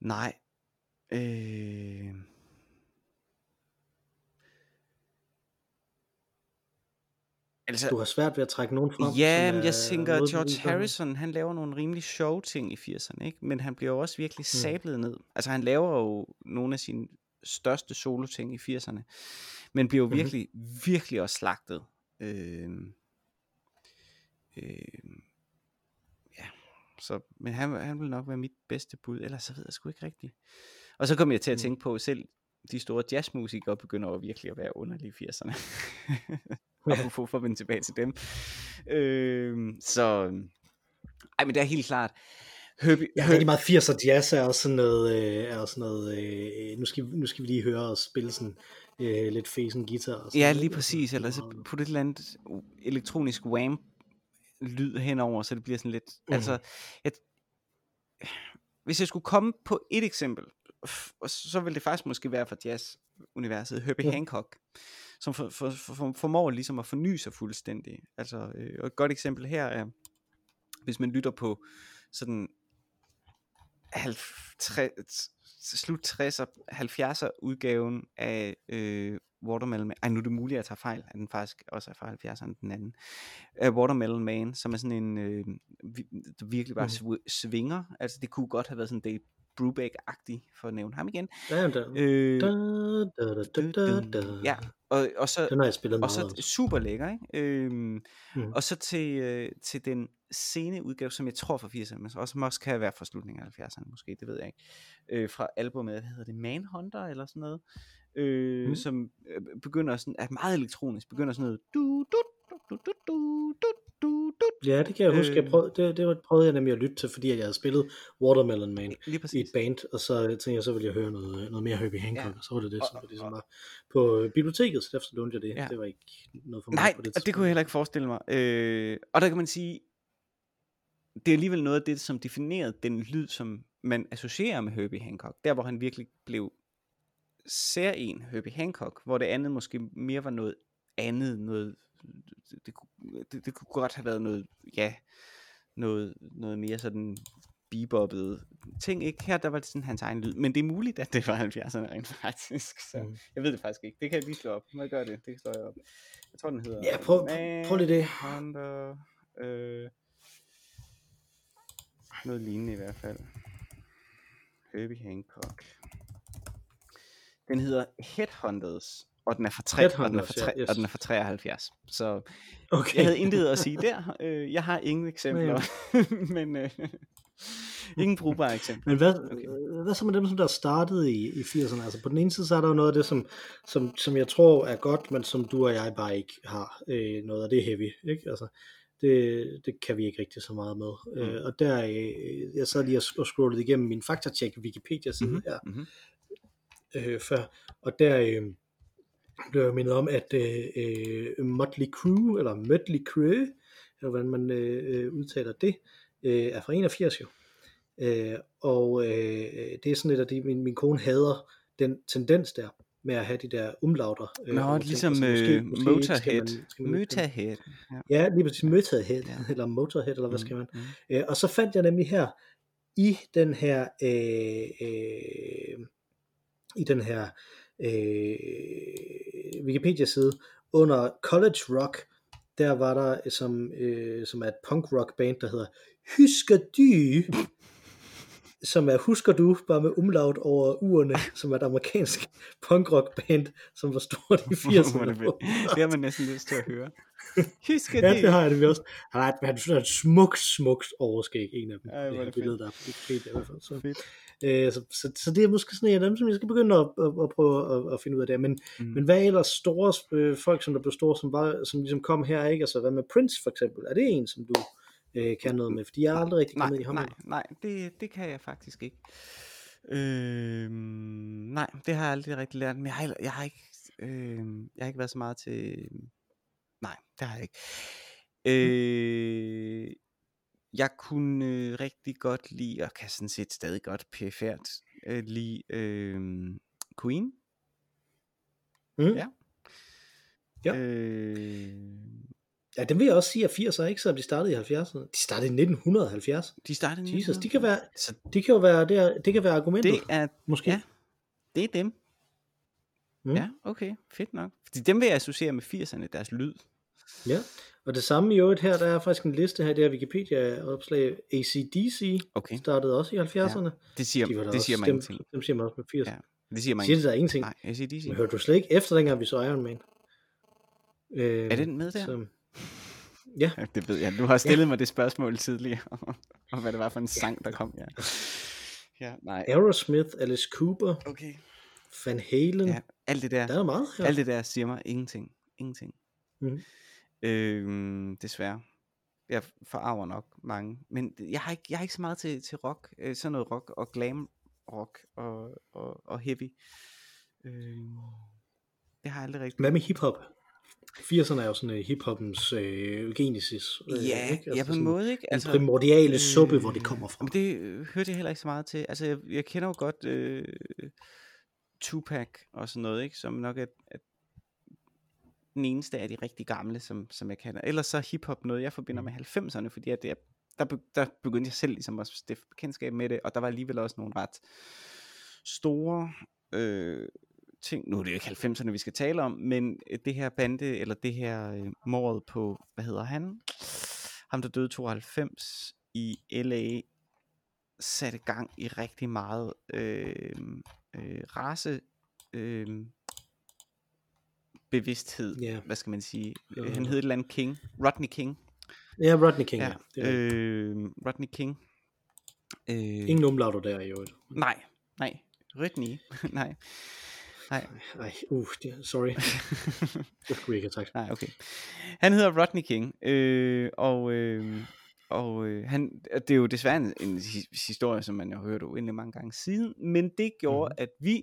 Speaker 2: Nej. Øh, altså,
Speaker 1: Du har svært ved at trække nogen frem.
Speaker 2: Ja, men jeg
Speaker 1: er
Speaker 2: tænker,
Speaker 1: noget,
Speaker 2: George Harrison, han laver nogle rimelig sjove ting i 80'erne, ikke? Men han bliver jo også virkelig
Speaker 1: Mm.
Speaker 2: sablet ned. Altså, han laver jo nogle af sine største solo-ting i 80'erne, men bliver jo
Speaker 1: Mhm.
Speaker 2: virkelig, virkelig også slagtet. Øh, øh, ja. så, men han, han vil nok være mit bedste bud, ellers så ved jeg sgu ikke rigtigt. Og så kom jeg til at
Speaker 1: Mm.
Speaker 2: tænke på, selv de store jazzmusikere begynder jo virkelig at være underlige i 80'erne. og få for at vende tilbage til dem. Øh, så, ej, men det er helt klart. Herbie,
Speaker 1: Ja, rigtig meget 80'er jazz er også sådan noget, øh, er også sådan noget øh, nu, skal, vi- nu skal vi lige høre os spille sådan øh, lidt fesen guitar. Og sådan
Speaker 2: Ja, lige præcis. Eller
Speaker 1: er
Speaker 2: så putte et eller andet elektronisk wham lyd henover, så det bliver sådan lidt... Mm. Altså, et, hvis jeg skulle komme på et eksempel, og så vil det faktisk måske være fra jazz-universet, Herbie
Speaker 1: ja.
Speaker 2: Hancock, som for, for, for, for, formår ligesom at forny sig fuldstændig. Altså, øh, og et godt eksempel her er, hvis man lytter på sådan 50, slut 60'er, 70'er udgaven af øh, Watermelon Man. Ej, nu er det muligt, at jeg tager fejl, at den faktisk også er fra 70'erne, den anden. Uh, Watermelon Man, som er sådan en, øh, der virkelig bare sw- svinger. Altså, det kunne godt have været sådan Dave Brubeck-agtig, for at nævne ham igen.
Speaker 1: Ja, der.
Speaker 2: Øh,
Speaker 1: Da, da, da, da, da, da.
Speaker 2: ja, og, og så,
Speaker 1: Den har jeg spillet
Speaker 2: og så
Speaker 1: også.
Speaker 2: super lækker, ikke? Øhm,
Speaker 1: Mhm.
Speaker 2: Og så til, øh, til den sene udgave, som jeg tror fra 80'erne, men også, også kan være fra slutningen af 70'erne måske, det ved jeg ikke. Øh, fra albumet, hvad hedder det, Manhunter eller sådan noget, øh, mm. som øh, begynder sådan, er meget elektronisk, begynder sådan noget, du, du, du, du, du, du, du, du,
Speaker 1: Ja, det kan jeg huske. Jeg
Speaker 2: Øh.
Speaker 1: prøvede, det, det prøvede jeg nemlig at lytte til, fordi jeg havde spillet Watermelon Man i et band, og så tænkte jeg, så ville jeg høre noget, noget mere Herbie Hancock,
Speaker 2: Ja.
Speaker 1: og så var det det,
Speaker 2: Og-
Speaker 1: som ligesom
Speaker 2: og-
Speaker 1: var på øh, biblioteket, så derfor lånte jeg det.
Speaker 2: Ja.
Speaker 1: Det var ikke noget for mig
Speaker 2: Nej,
Speaker 1: på det
Speaker 2: og det kunne jeg heller ikke forestille mig. Øh, og der kan man sige, det er alligevel noget af det, som definerede den lyd, som man associerer med Herbie Hancock. Der, hvor han virkelig blev særlig Herbie Hancock, hvor det andet måske mere var noget andet, noget, det, det, kunne- det, det kunne godt have været noget, ja, noget, noget mere sådan beboppet ting, ikke? Her der var det sådan hans egen lyd, men det er muligt, at det var 70'erne rent faktisk, så
Speaker 1: Mm.
Speaker 2: jeg ved det faktisk ikke. Det kan jeg lige slå op. Må jeg gøre det? Det står jeg op. Jeg tror, den hedder...
Speaker 1: Ja, prøv, prøv lige det.
Speaker 2: Hunter, øh, noget lignende i hvert fald. Herbie Hancock. Den hedder Headhunters, og den er fra, tre, og den er fra,
Speaker 1: Headhunters, ja,
Speaker 2: tre,
Speaker 1: yes.
Speaker 2: og den er fra 73. Så
Speaker 1: Okay.
Speaker 2: jeg havde intet at sige der. Øh, jeg har ingen eksempler, men øh, ingen brugbare eksempler.
Speaker 1: Men hvad,
Speaker 2: Okay.
Speaker 1: hvad så med dem, som der startede i, i 80'erne? Altså på den ene side, så er der jo noget af det, som, som, som jeg tror er godt, men som du og jeg bare ikke har øh, noget af det heavy. Ikke? Altså, det, det kan vi ikke rigtig så meget med. Mm. Øh, og der, øh, jeg sad lige og, og scrollede igennem min faktatjek Wikipedia-side mm-hmm. her
Speaker 2: Mm-hmm.
Speaker 1: øh, før, og der øh, blev jeg mindet om, at øh, øh, Motley Crue, eller Mötley Crue, eller hvordan man øh, øh, udtaler det, øh, er fra 81 jo. Øh, og øh, det er sådan lidt, at det, min, min kone hader den tendens der, med at have de der umlauter. Øh,
Speaker 2: Nå,
Speaker 1: ting,
Speaker 2: ligesom
Speaker 1: altså,
Speaker 2: øh, Motorhead.
Speaker 1: skal man- skal man-
Speaker 2: Motorhead. Ja.
Speaker 1: Ja, lige præcis Motorhead,
Speaker 2: Ja.
Speaker 1: eller Motorhead, eller hvad skal man.
Speaker 2: Mm, mm.
Speaker 1: Øh, og så fandt jeg nemlig her i den her øh, øh, i den her øh, Wikipedia-side under College Rock, der var der som, øh, som er et punk rock band, der hedder Husker du, som er Husker du, bare med umlaut over urene, som er et amerikansk punk rock band, som var stort i
Speaker 2: Hvor er det
Speaker 1: 80'erne.
Speaker 2: fedt. Det har man næsten lyst til at høre. Husker
Speaker 1: Ja,
Speaker 2: det?
Speaker 1: har jeg det også. Han har et, han har et smukt, smukt overskæg, en af dem.
Speaker 2: Ej,
Speaker 1: det
Speaker 2: det
Speaker 1: billede, der er på Wikipedia i hvert fald. Så,
Speaker 2: Fedt.
Speaker 1: Øh, så, så, så, det er måske sådan en af dem, som jeg skal begynde at, at, at prøve at, at finde ud af det. Men,
Speaker 2: Mm.
Speaker 1: mm. men hvad er ellers store øh, folk, som der blev store, som, var, som ligesom kom her, ikke? Altså hvad med Prince for eksempel? Er det en, som du øh, kan noget med? Fordi jeg har aldrig rigtig
Speaker 2: Nej,
Speaker 1: kommet i ham.
Speaker 2: nej, nej, det, det kan jeg faktisk ikke. Øhm, nej, det har jeg aldrig rigtig lært, men jeg har, jeg har ikke, øhm, jeg har ikke været så meget til, nej, det har jeg ikke. Øh, jeg kunne øh, rigtig godt lide, og kan sådan set stadig godt pæfærd øh, lide øh, Queen.
Speaker 1: Mm.
Speaker 2: Ja.
Speaker 1: Ja.
Speaker 2: Øh,
Speaker 1: Ja, dem vil jeg også sige at 80'er, ikke? Så de startede i 70'erne. De startede i 1970.
Speaker 2: de startede i
Speaker 1: Jesus, de
Speaker 2: 1900.
Speaker 1: kan være,
Speaker 2: Så
Speaker 1: de kan jo være, det, det kan være argumentet.
Speaker 2: det er,
Speaker 1: måske.
Speaker 2: ja, det er dem.
Speaker 1: Mm.
Speaker 2: Ja, okay, fedt nok. Fordi dem vil jeg associere med 80'erne, deres lyd.
Speaker 1: Ja, og det samme i øvrigt her, der er faktisk en liste her, det er Wikipedia-opslag. ACDC
Speaker 2: Okay,
Speaker 1: startede også i 70'erne. Ja,
Speaker 2: det siger,
Speaker 1: de
Speaker 2: det siger
Speaker 1: dem,
Speaker 2: ingenting.
Speaker 1: dem siger man også med 80.
Speaker 2: Ja. Det siger mig
Speaker 1: Siger det
Speaker 2: ingenting.
Speaker 1: der ingenting?
Speaker 2: Nej, de
Speaker 1: Men hørte du slet ikke efter dengang vi så Iron Man? Øh,
Speaker 2: Er den med der?
Speaker 1: Så, ja,
Speaker 2: Ja, det ved jeg. Du har stillet ja. mig det spørgsmål tidligere. og hvad det var for en sang, der kom, ja. Ja, nej.
Speaker 1: Aerosmith, Alice Cooper,
Speaker 2: Okay.
Speaker 1: Van Halen.
Speaker 2: Ja, alt det der,
Speaker 1: Der er meget her.
Speaker 2: alt det der siger mig ingenting. Ingenting.
Speaker 1: Mhm.
Speaker 2: Øhm, desværre. Jeg forarver nok mange. Men jeg har ikke, jeg har ikke så meget til, til rock. Øh, sådan noget rock og glam rock og, og, og heavy. Øhm, det har jeg aldrig rigtig.
Speaker 1: Hvad med hiphop? 80'erne er jo sådan uh, hiphoppens uh, genesis. øh,
Speaker 2: Ja,
Speaker 1: ikke?
Speaker 2: ja, på en måde, ikke?
Speaker 1: Altså, den primordiale suppe, hvor det kommer fra.
Speaker 2: Men det øh, hørte jeg heller ikke så meget til. Altså, jeg, jeg kender jo godt øh, Tupac og sådan noget, ikke? Som nok er, er den eneste af de rigtig gamle, som, som jeg kender. Ellers så hiphop noget, jeg forbinder med 90'erne, fordi at det er, der, der begyndte jeg selv ligesom at stifte bekendtskab med det, og der var alligevel også nogle ret store øh, ting. Nu er det jo ikke 90'erne, vi skal tale om, men øh, det her bande, eller det her øh, mordet på, hvad hedder han? Ham, der døde 92 i L.A., satte gang i rigtig meget øh, øh, race øh, bevidsthed,
Speaker 1: Ja.
Speaker 2: hvad skal man sige.
Speaker 1: Ja.
Speaker 2: Han hed et eller andet King, Rodney King.
Speaker 1: Ja, Rodney King, ja.
Speaker 2: Ja,
Speaker 1: øh,
Speaker 2: Rodney King. Øh,
Speaker 1: ingen umlauter der i øvrigt.
Speaker 2: Nej, nej. Rodney, nej. Nej.
Speaker 1: Ej, uh, sorry. det skulle ikke have sagt.
Speaker 2: Nej, okay. Han hedder Rodney King, øh, og, øh, og øh, han, det er jo desværre en, en his- historie, som man jo har hørt uendelig mange gange siden, men det gjorde, mm. at vi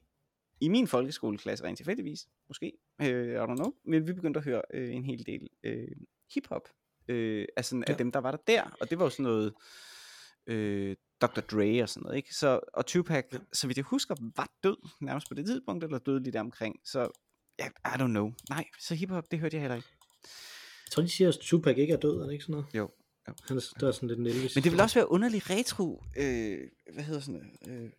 Speaker 2: i min folkeskoleklasse, rent tilfældigvis, måske, øh, I don't know, men vi begyndte at høre øh, en hel del øh, hiphop, øh, altså ja.
Speaker 1: Ja.
Speaker 2: af dem, der var der der, og det var jo sådan noget øh, Dr. Dre og sådan noget, ikke? Så, og Tupac, ja. så vidt jeg husker, var død nærmest på det tidspunkt, eller døde lige der omkring, så ja, I don't know. Nej, så hiphop, det hørte jeg heller ikke.
Speaker 1: Jeg tror, de siger, at Tupac ikke er død, er det ikke sådan noget?
Speaker 2: Jo, jo.
Speaker 1: Han er, der er sådan lidt en Elvis.
Speaker 2: Men det vil også være underlig retro, øh, hvad hedder sådan noget, øh,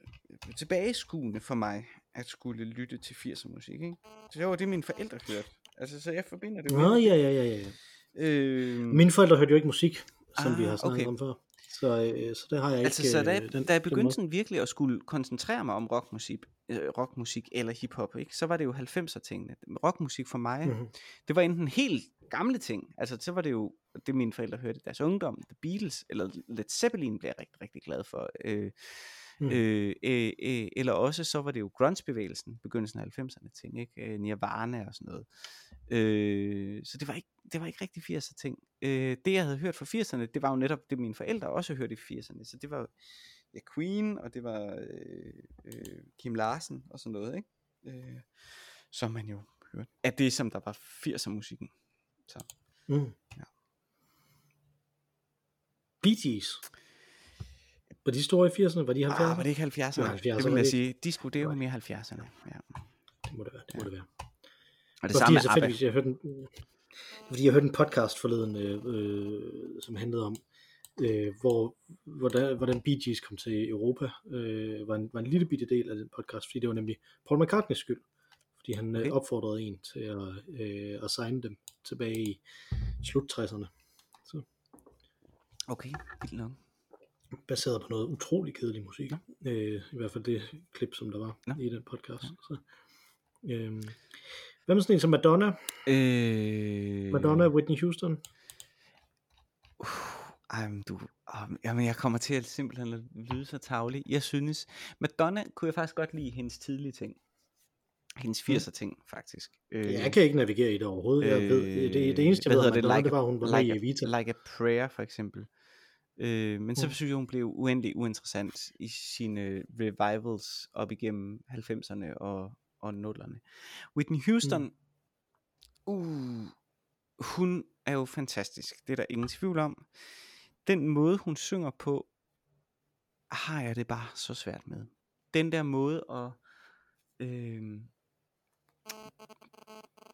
Speaker 2: tilbageskuende for mig, at skulle lytte til 80'er musik, ikke? Så det var det, mine forældre hørte. Altså, så jeg forbinder det jo
Speaker 1: Nå,
Speaker 2: med-
Speaker 1: ja, ja, ja, ja.
Speaker 2: Øh,
Speaker 1: Mine forældre hørte jo ikke musik, som
Speaker 2: Ah,
Speaker 1: vi har snakket
Speaker 2: okay.
Speaker 1: om før. Så, øh, så det har jeg ikke.
Speaker 2: altså, så da,
Speaker 1: øh, den,
Speaker 2: da jeg
Speaker 1: den
Speaker 2: begyndte
Speaker 1: måde.
Speaker 2: sådan virkelig at skulle koncentrere mig om rockmusik, øh, rockmusik eller hiphop, ikke? så var det jo 90'er tingene. Rockmusik for mig,
Speaker 1: Mhm.
Speaker 2: det var enten helt gamle ting, altså så var det jo, det mine forældre hørte i deres ungdom, The Beatles, eller Led Zeppelin blev jeg rigtig, rigtig glad for, øh,
Speaker 1: Mm.
Speaker 2: øh, øh, øh, eller også så var det jo grunge-bevægelsen, begyndelsen af 90'erne ting, ikke? Øh, Nirvana og sådan noget. Øh, så det var ikke, det var ikke rigtig 80'er ting. Øh, det jeg havde hørt fra 80'erne, det var jo netop det mine forældre også hørte i 80'erne, så det var ja, Queen, og det var øh, øh, Kim Larsen og sådan noget, ikke? Øh, som man jo hørte. Af det, som der var 80'er musikken. Så.
Speaker 1: Mm.
Speaker 2: Ja.
Speaker 1: Bee Gees. Var de store i 80'erne? Var de 70'erne?
Speaker 2: Ah, var det ikke 70'erne?
Speaker 1: Det var 70'erne,
Speaker 2: det vil
Speaker 1: det
Speaker 2: jeg
Speaker 1: ikke?
Speaker 2: sige. Disco, det er jo mere 70'erne. Ja.
Speaker 1: Det må det være. Det må det være.
Speaker 2: Og det
Speaker 1: Det
Speaker 2: samme
Speaker 1: fordi,
Speaker 2: med
Speaker 1: jeg, hørte en, fordi jeg hørte en podcast forleden, øh, øh, som handlede om, øh, hvor, hvordan, hvordan Bee Gees kom til Europa, øh, var, en, var en lille bitte del af den podcast, fordi det var nemlig Paul McCartneys skyld, fordi han
Speaker 2: Okay.
Speaker 1: okay. opfordrede en til at, øh, at signe dem tilbage i slut 60'erne,
Speaker 2: Okay, vildt nok.
Speaker 1: Baseret på noget utrolig kedelig musik, øh, i hvert fald det klip, som der var
Speaker 2: Nå.
Speaker 1: i den podcast. Så, øh, hvad med sådan en som Madonna?
Speaker 2: Øh...
Speaker 1: Madonna, Whitney Houston?
Speaker 2: Ej, men du, um, jamen jeg kommer til at simpelthen at lyde så tavlig. Jeg synes, Madonna kunne jeg faktisk godt lide hendes tidlige ting. Hendes 80'er ting, faktisk. Øh,
Speaker 1: Jeg kan ikke navigere i det overhovedet. Jeg ved, det, det eneste, jeg ved Madonna,
Speaker 2: Like
Speaker 1: det var, hun var
Speaker 2: like
Speaker 1: i Evita.
Speaker 2: Like a Prayer, for eksempel. Øh, men så
Speaker 1: Mm.
Speaker 2: synes jeg, hun blev uendelig uinteressant i sine revivals op igennem 90'erne og, og 0'erne. Whitney Houston, mm. uh, hun er jo fantastisk. Det er der ingen tvivl om. Den måde, hun synger på, har jeg det bare så svært med. Den der måde at... Øh,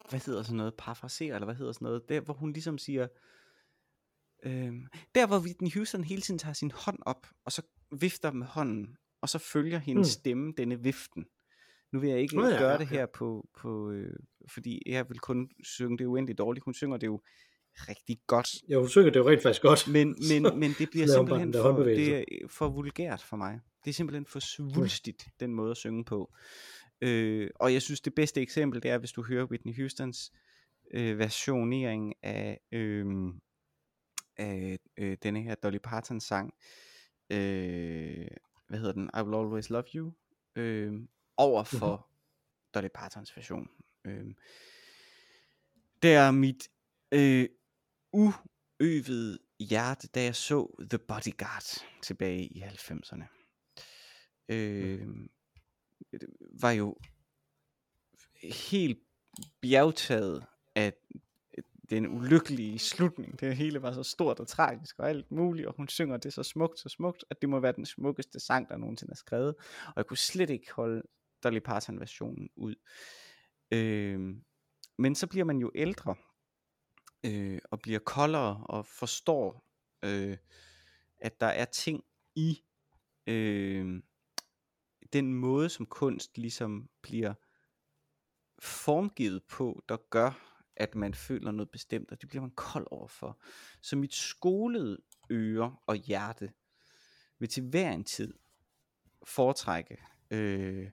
Speaker 2: hvad hedder sådan noget, parafrasere, eller hvad hedder sådan noget, der hvor hun ligesom siger, øhm, der hvor Whitney Houston hele tiden tager sin hånd op, og så vifter med hånden, og så følger hendes
Speaker 1: Mm.
Speaker 2: stemme denne viften. Nu vil jeg ikke
Speaker 1: Nå ja,
Speaker 2: gøre
Speaker 1: ja,
Speaker 2: det
Speaker 1: ja.
Speaker 2: her på, på øh, fordi jeg vil kun synge det uendeligt dårligt, hun synger det jo rigtig godt,
Speaker 1: Ja, hun synger det jo rent faktisk godt.
Speaker 2: men, men, men det bliver simpelthen for, det er for vulgært for mig. Det er simpelthen for svulstigt, den måde at synge på. Øh, og jeg synes, det bedste eksempel, det er, hvis du hører Whitney Houstons øh, versionering af, øh, af øh, denne her Dolly Parton sang, øh, hvad hedder den, I Will Always Love You, øh, over for mm-hmm. Dolly Partons version. Øh, det er mit øh, uøvede hjerte, da jeg så The Bodyguard tilbage i 90'erne. Øh, det var jo helt bjergtaget af den ulykkelige slutning. Det hele var så stort og tragisk og alt muligt, og hun synger det så smukt, så smukt, at det må være den smukkeste sang, der nogensinde er skrevet. Og jeg kunne slet ikke holde Dolly Parton versionen ud. Øh, men så bliver man jo ældre, øh, og bliver koldere, og forstår, øh, at der er ting i øh, den måde, som kunst ligesom bliver formgivet på, der gør, at man føler noget bestemt, og det bliver man kold overfor. Så mit skolede øre og hjerte vil til hver en tid foretrække øh,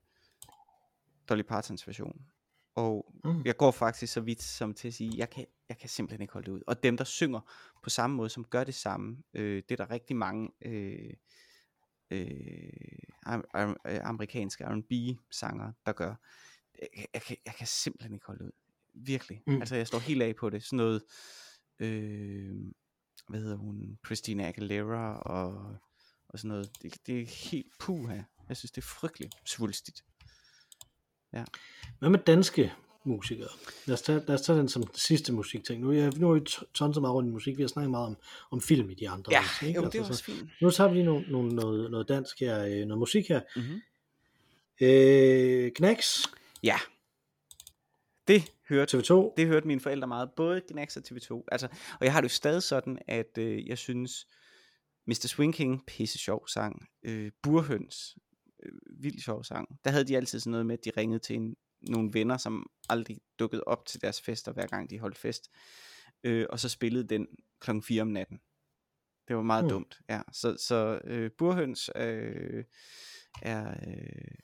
Speaker 2: Dolly Partons version. Og mm. jeg går faktisk så vidt som til at sige, jeg kan, jeg kan simpelthen ikke holde det ud. Og dem, der synger på samme måde, som gør det samme, øh, det er der rigtig mange øh, øh, amerikanske R&B-sanger, der gør. Jeg, jeg, kan, jeg kan simpelthen ikke holde det ud. Virkelig. Mm. Altså, jeg står helt af på det. Sådan noget, øh, hvad hedder hun, Christina Aguilera og, og sådan noget. Det, det er helt puha. Jeg synes, det er frygteligt svulstigt. Ja.
Speaker 1: Hvad med danske musikere? Lad os tage, lad os tage den som sidste musikting. Nu, jeg, nu har vi tons så meget rundt i musik. Vi har snakket meget om, om film i de andre.
Speaker 2: Ja,
Speaker 1: ikke?
Speaker 2: jo,
Speaker 1: altså,
Speaker 2: det er også fint.
Speaker 1: Nu tager vi lige nogle, nogle, noget, noget dansk her, øh, noget musik her. Mm-hmm. Øh, Knacks.
Speaker 2: Ja. Det hørte,
Speaker 1: TV2.
Speaker 2: det hørte mine forældre meget. Både Knacks og TV2. Altså, og jeg har det jo stadig sådan, at øh, jeg synes, Mr. Swing King, pisse sjov sang. Øh, Burhøns, øh, vildt sjov sang. Der havde de altid sådan noget med, at de ringede til en, nogle venner, som aldrig dukkede op til deres fester, hver gang de holdt fest. Øh, og så spillede den klokken 4 om natten. Det var meget mm. dumt. Ja, så, så øh, Burhøns øh, er... Øh,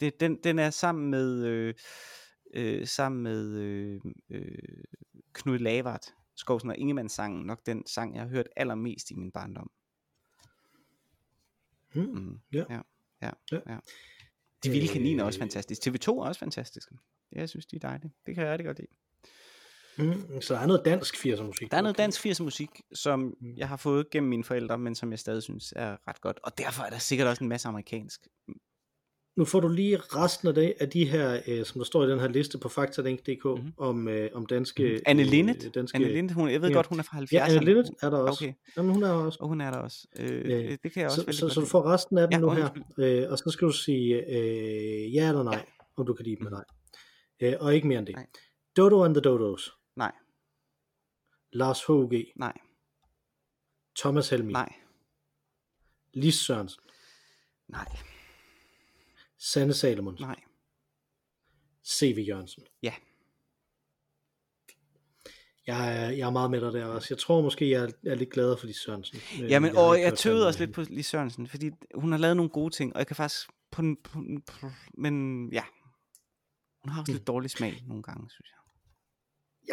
Speaker 2: det, den, den er sammen med... Øh, øh, sammen med øh, øh, Knud Lavart, Skovsen og Ingemanns sangen, nok den sang, jeg har hørt allermest i min barndom.
Speaker 1: Mm. Mm. Ja.
Speaker 2: Ja, ja, ja. ja. De vilde kaniner er også fantastisk. TV2 er også fantastisk. Det, jeg synes, de er dejlige. Det kan jeg rigtig godt lide.
Speaker 1: Mm, så der er noget dansk 80'er musik.
Speaker 2: Der er noget dansk 80'er musik, som mm. jeg har fået gennem mine forældre, men som jeg stadig synes er ret godt. Og derfor er der sikkert også en masse amerikansk
Speaker 1: nu får du lige resten af, det, af de her, øh, som der står i den her liste på fakta.dk mm-hmm. om, øh, om danske... Mm-hmm.
Speaker 2: Anne Linnet, øh, danske, Anne Linnet hun, jeg ved ja. godt, hun er fra 70'erne.
Speaker 1: Ja, Anne Linnet er der også. Okay. Jamen, hun er også.
Speaker 2: Og hun er der også. Øh, ja. Det kan jeg også
Speaker 1: så, så, så du får resten af dem ja, nu her, øh, og så skal du sige øh, ja eller nej, ja. om du kan lide dem eller nej. Øh, og ikke mere end det. Nej. Dodo and the Dodos.
Speaker 2: Nej.
Speaker 1: Lars H.G.
Speaker 2: Nej.
Speaker 1: Thomas Helmi.
Speaker 2: Nej.
Speaker 1: Lis Sørensen.
Speaker 2: Nej.
Speaker 1: Sanne Salomon.
Speaker 2: Nej.
Speaker 1: C.V. Jørgensen.
Speaker 2: Ja.
Speaker 1: Jeg er, jeg er meget med dig der også. Jeg tror måske, jeg er, jeg er lidt gladere for Lis Sørensen.
Speaker 2: Ja, men, jeg og jeg tøvede også lidt på Lis Sørensen, fordi hun har lavet nogle gode ting, og jeg kan faktisk... På, på, på, men ja, hun har også mm. lidt dårlig smag nogle gange, synes jeg.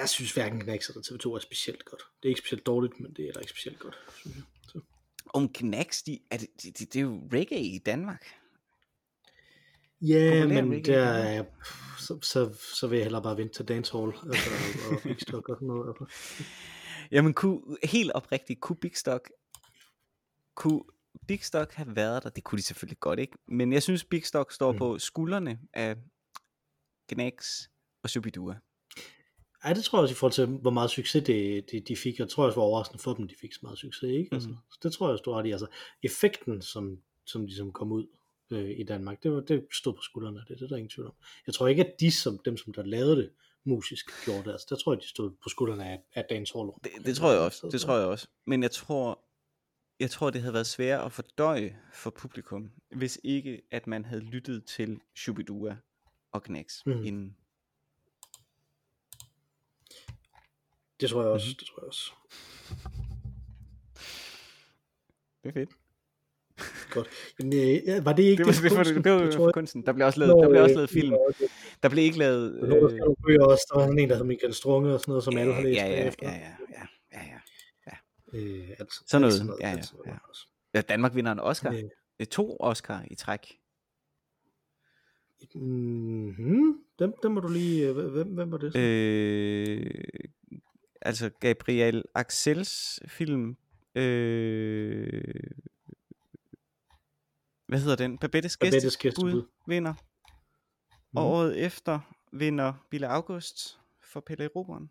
Speaker 1: Jeg synes hverken Knacks eller TV2 er specielt godt. Det er ikke specielt dårligt, men det er ikke specielt godt, synes jeg. Så.
Speaker 2: Om Knacks, de, er det, de, de, det er jo reggae i Danmark.
Speaker 1: Ja, men der er, så, så, så vil jeg hellere bare vente til dancehall altså, og, og Big Stock og sådan noget. Altså.
Speaker 2: Jamen, kunne, helt oprigtigt, kunne Big Stock, kunne Big Stock have været der? Det kunne de selvfølgelig godt, ikke? Men jeg synes, Big Stock står mm. på skuldrene af Gnax og Shubidua.
Speaker 1: Ej, det tror jeg også i forhold til, hvor meget succes det, de, de fik. Jeg tror også, det var overraskende for dem, de fik så meget succes, ikke? Mm. Altså, så det tror jeg også, du i. Altså, effekten, som, som ligesom kom ud øh, i Danmark. Det, var, det stod på skuldrene af det, det er der ingen tvivl om. Jeg tror ikke, at de, som, dem som der lavede det, musisk gjorde det. Altså, der tror jeg, de stod på skuldrene af, af Dagens Hall.
Speaker 2: Det, det tror jeg også, det tror jeg også. Men jeg tror, jeg tror, det havde været svært at fordøje for publikum, hvis ikke, at man havde lyttet til Shubidua og Knacks mm. inden.
Speaker 1: Det tror jeg også, mm. det tror jeg også.
Speaker 2: Det er fedt.
Speaker 1: Godt. Jamen, øh, var det ikke
Speaker 2: det? Var, det, kunsten, det, var, det var kunsten. Der blev også lavet, Nå, der blev også lavet film. Der blev ikke lavet...
Speaker 1: Øh... Der bøger også. Der var sådan en, der hed Michael Strunge og sådan noget, som alle har læst
Speaker 2: ja, ja, ja, ja, ja, ja, ja, ja.
Speaker 1: Øh, altså,
Speaker 2: sådan noget, sådan noget, ja, ja, ja. Ja, Danmark vinder en Oscar.
Speaker 1: Øh,
Speaker 2: Øh, To Oscar i træk.
Speaker 1: mm-hmm. dem, dem må du lige... øh, Hvem, hvem var det? så?
Speaker 2: Øh, altså Gabriel Axels film. Øh, hvad hedder den? Babettes
Speaker 1: Babettes
Speaker 2: gæstebud
Speaker 1: Gæstebud.
Speaker 2: vinder.
Speaker 1: Mhm.
Speaker 2: Og året efter vinder Bille August for Pelle Roberen.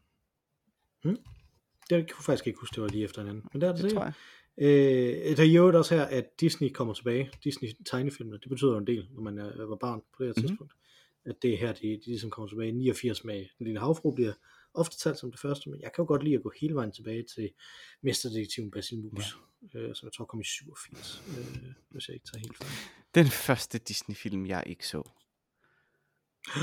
Speaker 1: Det jeg kunne faktisk ikke huske, det var lige efter hinanden. Men det er det,
Speaker 2: Det tror jeg.
Speaker 1: Øh, der er jo også her, at Disney kommer tilbage. Disney tegnefilmene, det betyder jo en del, når man er, var barn på det her
Speaker 2: Mhm.
Speaker 1: tidspunkt. At det er her, de, de ligesom kommer tilbage. 89 med Den Lille Havfru bliver ofte talt som det første, men jeg kan jo godt lide at gå hele vejen tilbage til Mesterdetektiven Basil Mus, ja. øh, som jeg tror kom i 87, øh, hvis jeg ikke tager helt fejl.
Speaker 2: Den første Disney-film, jeg ikke så.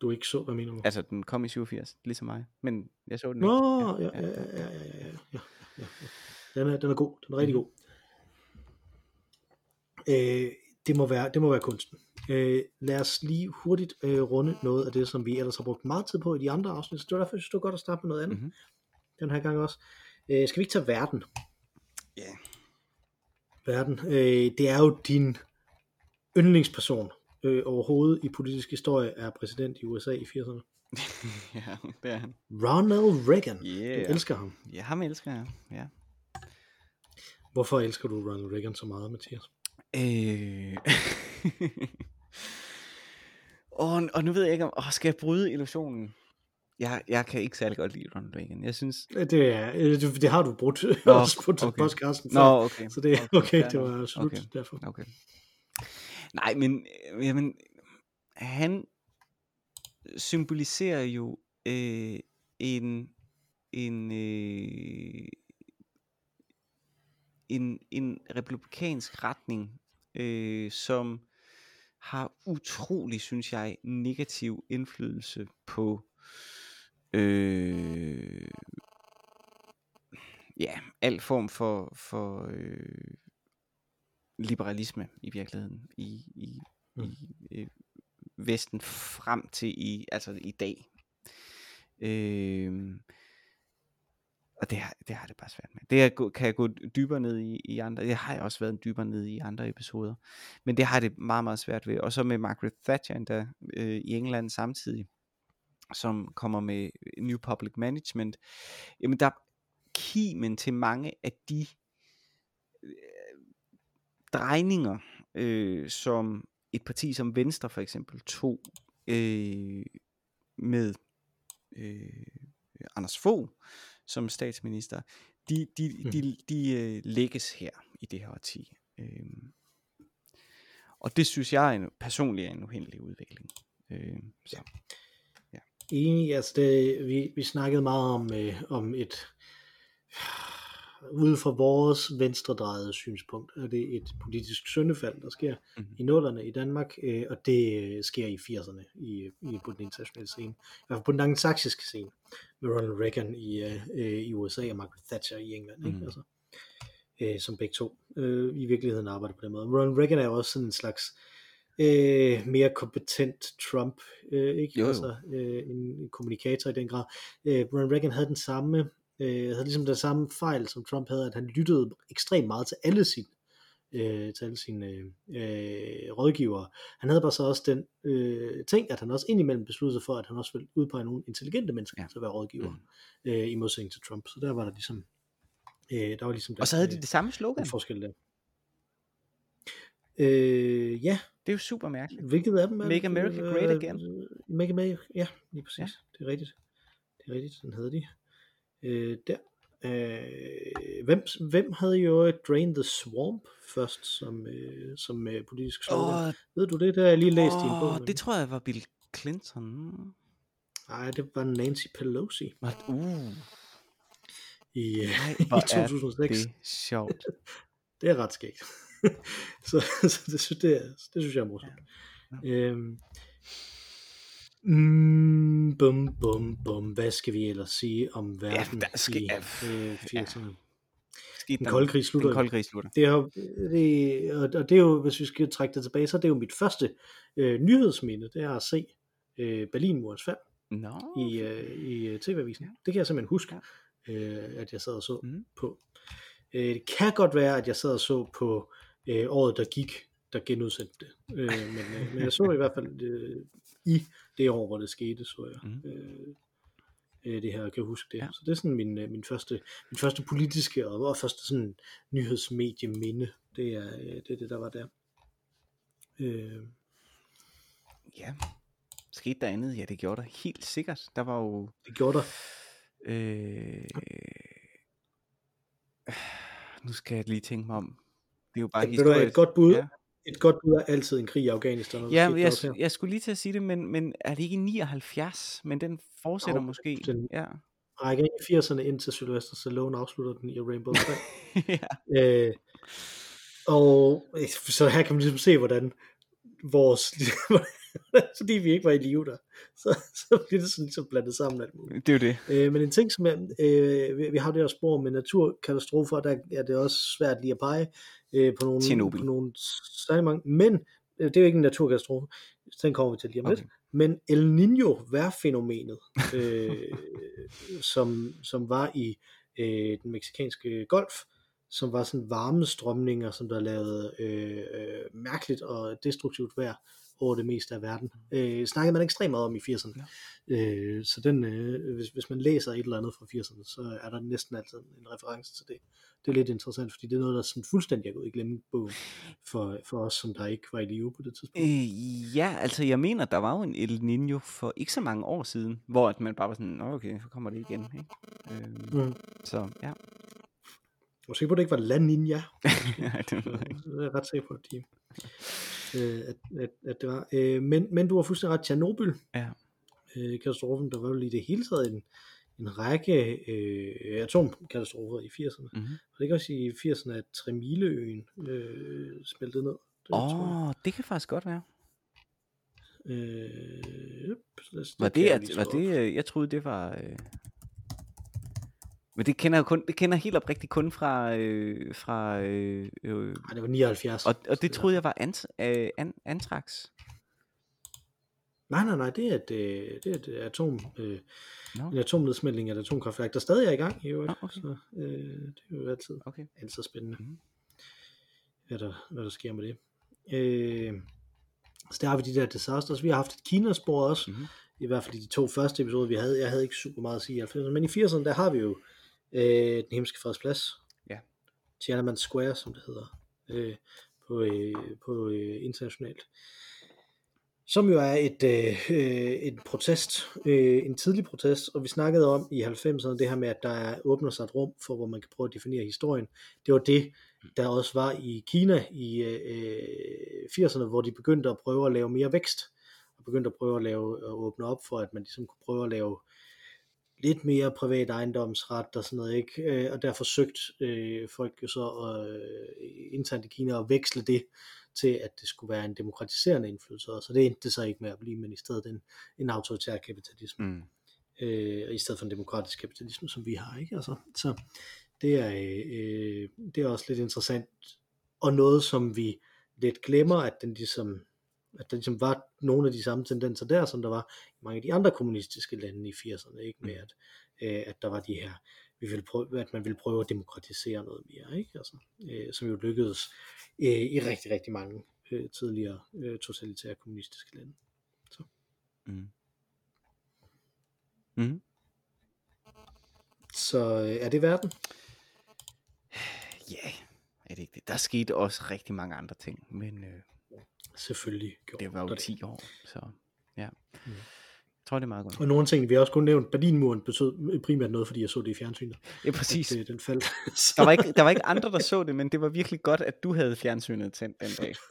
Speaker 1: Du ikke så, hvad mener du?
Speaker 2: Altså, den kom i 87, ligesom mig. Men jeg så den
Speaker 1: Nå,
Speaker 2: ikke.
Speaker 1: ja, ja, ja, ja, ja, ja, ja, ja, ja. Den er, den er god, den er rigtig
Speaker 2: Mhm.
Speaker 1: god. Øh, det, må være, det må være kunsten. Øh, lad os lige hurtigt øh, runde noget af det, som vi ellers har brugt meget tid på i de andre afsnit. Så det var derfor, jeg synes, det var godt at starte med noget andet.
Speaker 2: Mhm.
Speaker 1: Den her gang også. Øh, skal vi ikke tage verden?
Speaker 2: Ja.
Speaker 1: Verden. Øh, det er jo din yndlingsperson øh, overhovedet i politisk historie, er præsident i USA i 80'erne.
Speaker 2: ja, det er han.
Speaker 1: Ronald Reagan.
Speaker 2: Yeah.
Speaker 1: Du elsker ham.
Speaker 2: Ja, ham elsker jeg. Ja.
Speaker 1: Hvorfor elsker du Ronald Reagan så meget, Mathias?
Speaker 2: Øh... og, og nu ved jeg ikke om, åh, skal jeg bryde illusionen? Jeg, jeg kan ikke særlig godt lide Ronald Reagan. Jeg synes...
Speaker 1: Det, er, øh, det, har du brudt
Speaker 2: Nå,
Speaker 1: også på
Speaker 2: okay.
Speaker 1: okay. podcasten
Speaker 2: Nå, okay.
Speaker 1: Så det er okay,
Speaker 2: fair
Speaker 1: det var slut
Speaker 2: Okay.
Speaker 1: derfor.
Speaker 2: Okay. Nej, men, øh, jamen, han symboliserer jo øh, en en øh, en en republikansk retning, øh, som har utrolig, synes jeg, negativ indflydelse på øh, ja, al form for, for øh, liberalisme i virkeligheden i, i,
Speaker 1: Mm.
Speaker 2: i øh, Vesten frem til i, altså i dag. Øh, og det har, det har det bare svært med. Det er, kan jeg gå dybere ned i, i andre. Det har jeg også været dybere ned i andre episoder. Men det har det meget, meget svært ved. Og så med Margaret Thatcher endda, øh, i England samtidig, som kommer med øh, New Public Management. Jamen der kimen til mange af de øh, drejninger, øh, som et parti som Venstre for eksempel tog øh, med øh, Anders Fogh som statsminister, de, de,
Speaker 1: Mhm.
Speaker 2: de, de øh, lægges her i det her årti. Øh, og det synes jeg er en, personligt er en uheldig udvikling. Øh, så.
Speaker 1: Enig, altså det, vi, vi snakkede meget om, øh, om et, ud fra vores venstredrejede synspunkt, er det et politisk syndefald, der sker
Speaker 2: Mhm.
Speaker 1: i nullerne i Danmark, øh, og det øh, sker i 80'erne i, i, på den internationale scene. I hvert fald på den angelsaksiske scene, med Ronald Reagan i, øh, øh, i USA og Margaret Thatcher i England, ikke?
Speaker 2: Mhm.
Speaker 1: Altså, øh, som begge to øh, i virkeligheden arbejder på den måde. Ronald Reagan er jo også sådan en slags øh, mere kompetent Trump, øh, ikke?
Speaker 2: Jo, jo.
Speaker 1: Altså øh, en, en kommunikator i den grad. Øh, Ronald Reagan havde den samme, øh, havde ligesom den samme fejl, som Trump havde, at han lyttede ekstremt meget til alle sine øh, til alle sine øh, rådgivere. Han havde bare så også den øh, ting, at han også indimellem besluttede sig for, at han også ville udpege nogle intelligente mennesker
Speaker 2: Ja.
Speaker 1: til at være rådgiver,
Speaker 2: Mm.
Speaker 1: øh, i modsætning til Trump. Så der var der ligesom, øh, der var ligesom den,
Speaker 2: Og så havde de
Speaker 1: øh,
Speaker 2: det samme slogan.
Speaker 1: forskel der. Øh, ja,
Speaker 2: Det er jo super mærkeligt.
Speaker 1: hvilket af dem er
Speaker 2: Make? America Great
Speaker 1: Øh,
Speaker 2: Again.
Speaker 1: Make America, ja, lige præcis.
Speaker 2: Ja.
Speaker 1: Det er rigtigt. Det er rigtigt, den havde de. Øh, der. Øh, hvem, hvem havde jo Drain the Swamp først som, øh, som øh, politisk slogan?
Speaker 2: Åh,
Speaker 1: Ved du det? Har jeg lige læst i en bog.
Speaker 2: det tror jeg var Bill Clinton.
Speaker 1: Nej, det var Nancy Pelosi
Speaker 2: Var- Uh,
Speaker 1: i, øh,
Speaker 2: nej,
Speaker 1: i
Speaker 2: hvor er
Speaker 1: 2006.
Speaker 2: det sjovt.
Speaker 1: Det er ret skægt. så, så det, det, er, det synes jeg er morsomt.
Speaker 2: Ja.
Speaker 1: Øhm, mm, bum, bum, bum. Hvad skal vi ellers sige om verden
Speaker 2: der skal-
Speaker 1: i
Speaker 2: ja,
Speaker 1: øh, 80'erne?
Speaker 2: Skete
Speaker 1: Den
Speaker 2: der-
Speaker 1: kolde krig slutter.
Speaker 2: Den kolde krig slutter.
Speaker 1: Det er, jo- det, og og det er jo, hvis vi skal trække det tilbage, så er det jo mit første øh, nyhedsminde, det er at se øh, Berlinmurens fald i, øh, i øh, TV-avisen.
Speaker 2: Ja.
Speaker 1: Det kan jeg simpelthen huske, øh, at jeg sad og så
Speaker 2: Mhm.
Speaker 1: på. Øh, det kan godt være, at jeg sad og så på øh, året, der gik, der genudsendte det. Øh, men, øh, men jeg så i hvert fald øh, i det år, hvor det skete, så jeg.
Speaker 2: Mhm.
Speaker 1: Øh, øh, det her, jeg kan huske det.
Speaker 2: Ja.
Speaker 1: Ja. Så det er sådan min, øh, min, første, min første politiske og, og første sådan nyhedsmedieminde. Det er, øh, det er det, der var der. Øh,
Speaker 2: Ja. Skete der andet? Ja, det gjorde der helt sikkert. Der var jo...
Speaker 1: det gjorde der.
Speaker 2: Øh, nu skal jeg lige tænke mig om. Det er jo bare
Speaker 1: Ved du hvad, et godt bud,
Speaker 2: Ja.
Speaker 1: Et godt bud er altid en krig i Afghanistan.
Speaker 2: Ja, jeg,
Speaker 1: her.
Speaker 2: jeg skulle lige til at sige det, men, men er det ikke i 79? Men den fortsætter
Speaker 1: Jo,
Speaker 2: måske.
Speaker 1: den-
Speaker 2: Ja.
Speaker 1: rækker ind i 80'erne indtil Sylvester Stallone afslutter den i Rainbow 3.
Speaker 2: ja.
Speaker 1: øh, og så her kan man ligesom se, hvordan vores, fordi vi ikke var i live der, så, så bliver det sådan ligesom blandet sammen alt muligt.
Speaker 2: Det er jo det.
Speaker 1: Øh, men en ting, som er, øh, vi, vi har det her spor med naturkatastrofer, der er det også svært lige at pege øh, på nogle,
Speaker 2: Tjernobyl.
Speaker 1: på nogle særlig mange, men øh, det er jo ikke en naturkatastrofe, den kommer vi til lige om lidt,
Speaker 2: Okay.
Speaker 1: men El Niño vejrfænomenet, øh, som, som var i øh, den meksikanske golf, som var sådan varme strømninger, som der lavede øh, øh, mærkeligt og destruktivt vejr over det meste af verden. Øh, snakkede man ekstremt meget om i 80'erne. Øh, så den, øh, hvis, hvis man læser et eller andet fra 80'erne, så er der næsten altid en reference til det. Det er lidt interessant, fordi det er noget, der sådan fuldstændig er gået i glemmebogen for, for os, som der ikke var i live på det tidspunkt.
Speaker 2: Øh, ja, altså jeg mener, der var jo en El Niño for ikke så mange år siden, hvor at man bare var sådan, "Nå, okay, så kommer det igen. Ikke? Øh,
Speaker 1: Mm.
Speaker 2: så ja.
Speaker 1: Jeg er sikker på, at det ikke var La Ninja.
Speaker 2: Ja, det ved jeg ikke.
Speaker 1: Det er jeg ret sikker på, at, de, øh, at, at, at det var. Øh, men, men du har fuldstændig ret, Tjernobyl.
Speaker 2: Ja.
Speaker 1: Øh, katastrofen, der var jo i det hele taget en, en række øh, atomkatastrofer i 80'erne.
Speaker 2: Mhm.
Speaker 1: Var det ikke også i 80'erne, at Tremileøen øh, smeltede ned?
Speaker 2: Åh, oh, det kan faktisk godt være.
Speaker 1: Øh, yep, så lad os-
Speaker 2: Var
Speaker 1: det kan
Speaker 2: at, var det, øh, jeg troede det var, øh... men det kender jeg kun, det kender jeg helt oprigtigt kun fra, øh, fra, øh, øh,
Speaker 1: Nej, det var 79.
Speaker 2: og, og det troede jeg var ant, øh, an, Antrax.
Speaker 1: Nej, nej, nej, det er et, øh, det er et atom, øh,
Speaker 2: Nå,
Speaker 1: en atomnedsmeltning af et atomkraftværk, der stadig er i gang i øvrigt.
Speaker 2: Okay.
Speaker 1: Så øh, det er jo altid,
Speaker 2: okay.
Speaker 1: altid spændende,
Speaker 2: Mhm.
Speaker 1: hvad, der, hvad der sker med det. Øh, så der har vi de der disasters. Vi har haft et Kina-spor også,
Speaker 2: Mhm.
Speaker 1: i hvert fald i de to første episoder, vi havde. Jeg havde ikke super meget at sige i 90'erne, men i 80'erne, der har vi jo øh, den himmelske fredsplads.
Speaker 2: Ja.
Speaker 1: Tiananmen Square, som det hedder, øh, på, øh, på øh, internationalt. Som jo er et, øh, øh, en protest, øh, en tidlig protest, og vi snakkede om i 90'erne det her med, at der er- åbner sig et rum for, hvor man kan prøve at definere historien. Det var det, der også var i Kina i øh, 80'erne, hvor de begyndte at prøve at lave mere vækst, og begyndte at prøve at, lave, at åbne op for, at man ligesom kunne prøve at lave lidt mere privat ejendomsret og sådan noget, ikke? Øh, og der forsøgte øh, folk jo så øh, internt i Kina at veksle det til, at det skulle være en demokratiserende indflydelse. Og det endte det så ikke med at blive, men i stedet en, en autoritær kapitalisme,
Speaker 2: Mm.
Speaker 1: øh, i stedet for en demokratisk kapitalisme, som vi har, ikke? Altså, så det er, øh, det er også lidt interessant, og noget, som vi lidt glemmer, at den ligesom at der ligesom var nogle af de samme tendenser der, som der var i mange af de andre kommunistiske lande i 80'erne, ikke med at, øh, at der var de her, vi ville prøve, at man ville prøve at demokratisere noget mere, ikke? Altså, øh, som jo lykkedes øh, i rigtig, rigtig mange øh, tidligere øh, totalitære kommunistiske lande.
Speaker 2: Mm. Mm.
Speaker 1: Så øh, er det verden?
Speaker 2: Ja, er det ikke det? Der skete også rigtig mange andre ting, men øh,
Speaker 1: Selvfølgelig gjorde
Speaker 2: det var jo
Speaker 1: der
Speaker 2: 10 år, så ja.
Speaker 1: Mm.
Speaker 2: Jeg tror, det er meget godt.
Speaker 1: Og nogle ting, vi har også kun nævnt, Berlinmuren betød primært noget, fordi jeg så det i fjernsynet.
Speaker 2: Ja, præcis.
Speaker 1: At, øh, den faldt.
Speaker 2: Der var, ikke, der var ikke andre, der så det, men det var virkelig godt, at du havde fjernsynet tændt den dag.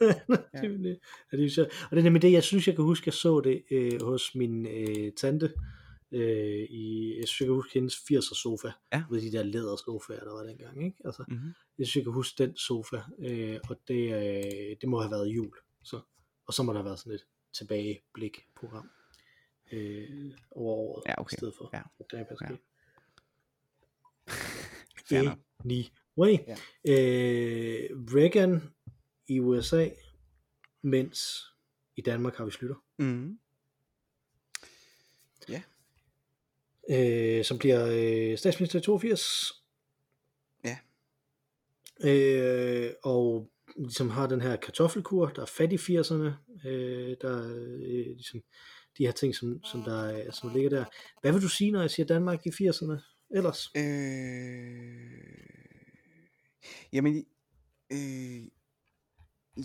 Speaker 1: ja. det, det, det og det er nemlig det, jeg synes, jeg kan huske, jeg så det øh, hos min øh, tante, øh, i, jeg synes, jeg kan huske hendes 80'er sofa,
Speaker 2: Ja.
Speaker 1: med de der lædersofaer, der var dengang, ikke? Altså,
Speaker 2: Mm-hmm.
Speaker 1: jeg synes, jeg kan huske den sofa, øh, og det, øh, det må have været jul, så, og så må der have været sådan et tilbageblik-program øh, over året,
Speaker 2: Ja, okay.
Speaker 1: i stedet for,
Speaker 2: Ja.
Speaker 1: der er
Speaker 2: Ja.
Speaker 1: Anyway,
Speaker 2: Ja.
Speaker 1: øh, Reagan i USA, mens i Danmark har vi Slytter,
Speaker 2: Mm.
Speaker 1: øh, som bliver øh, statsminister i 82.
Speaker 2: Ja.
Speaker 1: øh, og ligesom har den her kartoffelkur, der er fat i 80'erne, øh, der øh, ligesom de her ting, som, som, der, som ligger der. Hvad vil du sige, når jeg siger Danmark i 80'erne ellers?
Speaker 2: Øh, jamen, øh,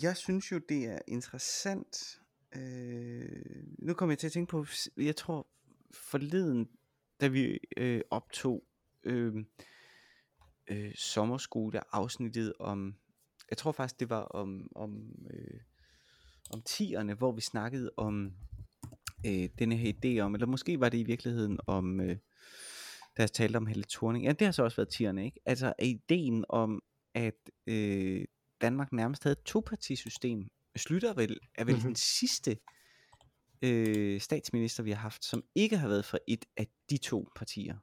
Speaker 2: jeg synes jo, det er interessant. Øh, nu kommer jeg til at tænke på, jeg tror forleden, da vi øh, optog øh, øh, sommerskole afsnittet om, jeg tror faktisk det var om, om, øh, om tierne, hvor vi snakkede om øh, denne her idé om, eller måske var det i virkeligheden om, øh, da jeg talte om Helle Thorning, ja det har så også været tierne, ikke? Altså ideen om, at øh, Danmark nærmest havde et topartisystem. Slytter vel, er vel
Speaker 1: Mhm.
Speaker 2: mm-hmm. den sidste øh, statsminister, vi har haft, som ikke har været fra et af de to partier.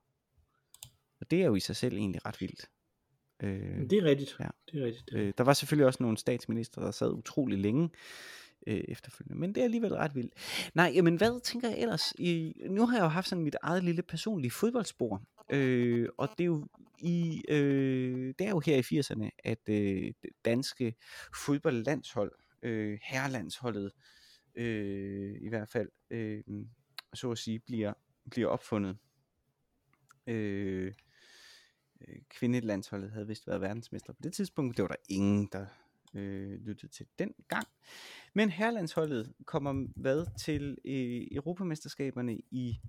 Speaker 2: Og det er jo i sig selv egentlig ret vildt. Øh,
Speaker 1: Det er rigtigt.
Speaker 2: ja.
Speaker 1: Det er rigtigt.
Speaker 2: Øh, der var selvfølgelig også nogle statsminister, der sad utrolig længe øh, efterfølgende, men det er alligevel ret vildt. Nej, jamen hvad tænker jeg ellers? I, nu har jeg jo haft sådan mit eget lille personlige fodboldspor, øh, og det er jo i, øh, det er jo her i 80'erne, at øh, det danske fodboldlandshold, øh, herrelandsholdet, øh, i hvert fald, øh, så at sige, bliver, bliver opfundet. Øh, øh, kvindelandsholdet havde vist været verdensmester på det tidspunkt. Det var der ingen, der øh, lyttede til den gang. Men herrelandsholdet kommer hvad til øh, Europamesterskaberne i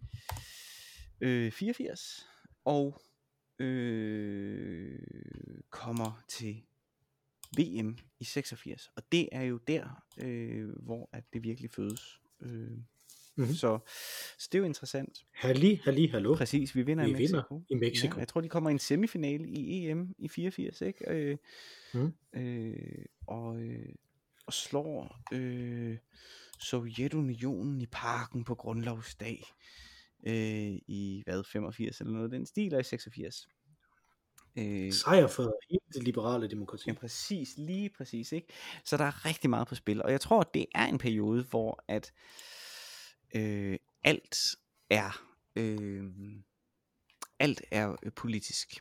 Speaker 2: øh, 84 og øh, kommer til VM i 86. Og det er jo der, øh, hvor at det virkelig fødes. Øh,
Speaker 1: Mhm.
Speaker 2: så, så det er jo interessant.
Speaker 1: Halli, halli, hallo.
Speaker 2: Præcis, vi vinder
Speaker 1: Vi
Speaker 2: i
Speaker 1: vinder
Speaker 2: Mexico.
Speaker 1: i Mexico.
Speaker 2: Ja, jeg tror, de kommer i en semifinale i EM i 84, ikke? Øh,
Speaker 1: Mm.
Speaker 2: øh, og, øh, og slår øh, Sovjetunionen i parken på grundlovsdag øh, i hvad, 85 eller noget den stil, og i 86. Øh,
Speaker 1: Sejr for hele det liberale demokrati.
Speaker 2: Ja, præcis, lige præcis, ikke? Så der er rigtig meget på spil, og jeg tror, det er en periode, hvor at øh, alt er øh, alt er øh, politisk.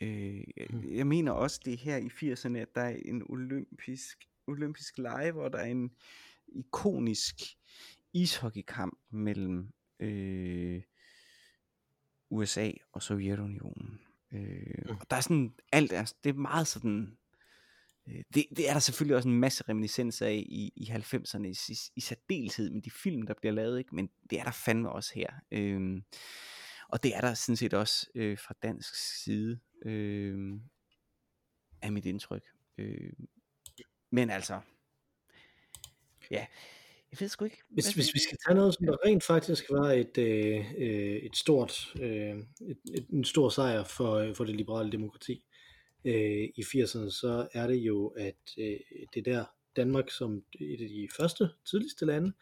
Speaker 2: Øh,
Speaker 1: Mm.
Speaker 2: jeg mener også, det er her i 80'erne, at der er en olympisk, olympisk lege, hvor der er en ikonisk ishockeykamp mellem øh, USA og Sovjetunionen. Øh,
Speaker 1: Mm.
Speaker 2: og der er sådan, alt er, det er meget sådan, øh, det, det er der selvfølgelig også en masse reminiscenser af i, i 90'erne, i, i, i særdeleshed med de film, der bliver lavet, ikke? men det er der fandme også her. Øh, og det er der sådan set også øh, fra dansk side, øh, af mit indtryk. Øh, men altså, ja, jeg ved sgu ikke.
Speaker 1: Hvis,
Speaker 2: Hvad-
Speaker 1: hvis vi skal tage noget, som der rent faktisk var et, øh, øh, et stort, øh, et, et, en stor sejr for, øh, for det liberale demokrati øh, i 80'erne, så er det jo, at øh, det der Danmark som et af de første, tidligste lande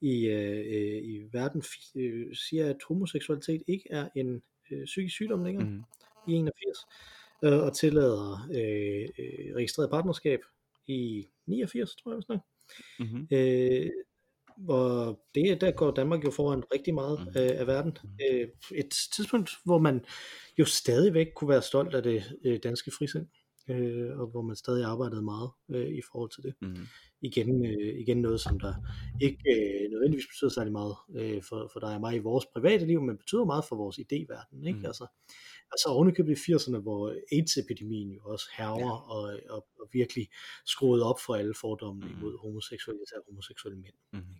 Speaker 1: i, øh, øh, i verden øh, siger, at homoseksualitet ikke er en øh, psykisk sygdom længere
Speaker 2: Mhm.
Speaker 1: i 81, øh, og tillader øh, øh, registreret partnerskab i 89, tror jeg, hvis nok.
Speaker 2: Mhm.
Speaker 1: Øh, hvor det, der går Danmark jo foran rigtig meget
Speaker 2: Mhm.
Speaker 1: øh, af verden. Øh, et tidspunkt, hvor man jo stadigvæk kunne være stolt af det øh, danske frisind, øh, og hvor man stadig arbejdede meget øh, i forhold til det.
Speaker 2: Mhm.
Speaker 1: Igen, øh, igen noget, som der ikke øh, nødvendigvis betyder særlig meget øh, for, for dig og mig i vores private liv, men betyder meget for vores idéverden. Ikke?
Speaker 2: Mhm.
Speaker 1: Altså, altså ovenikøbet i 80'erne, hvor AIDS-epidemien jo også herver
Speaker 2: Ja.
Speaker 1: og, og, og virkelig skruede op for alle fordommene
Speaker 2: Mhm.
Speaker 1: imod homoseksuelle, især homoseksuelle mænd.
Speaker 2: Mhm.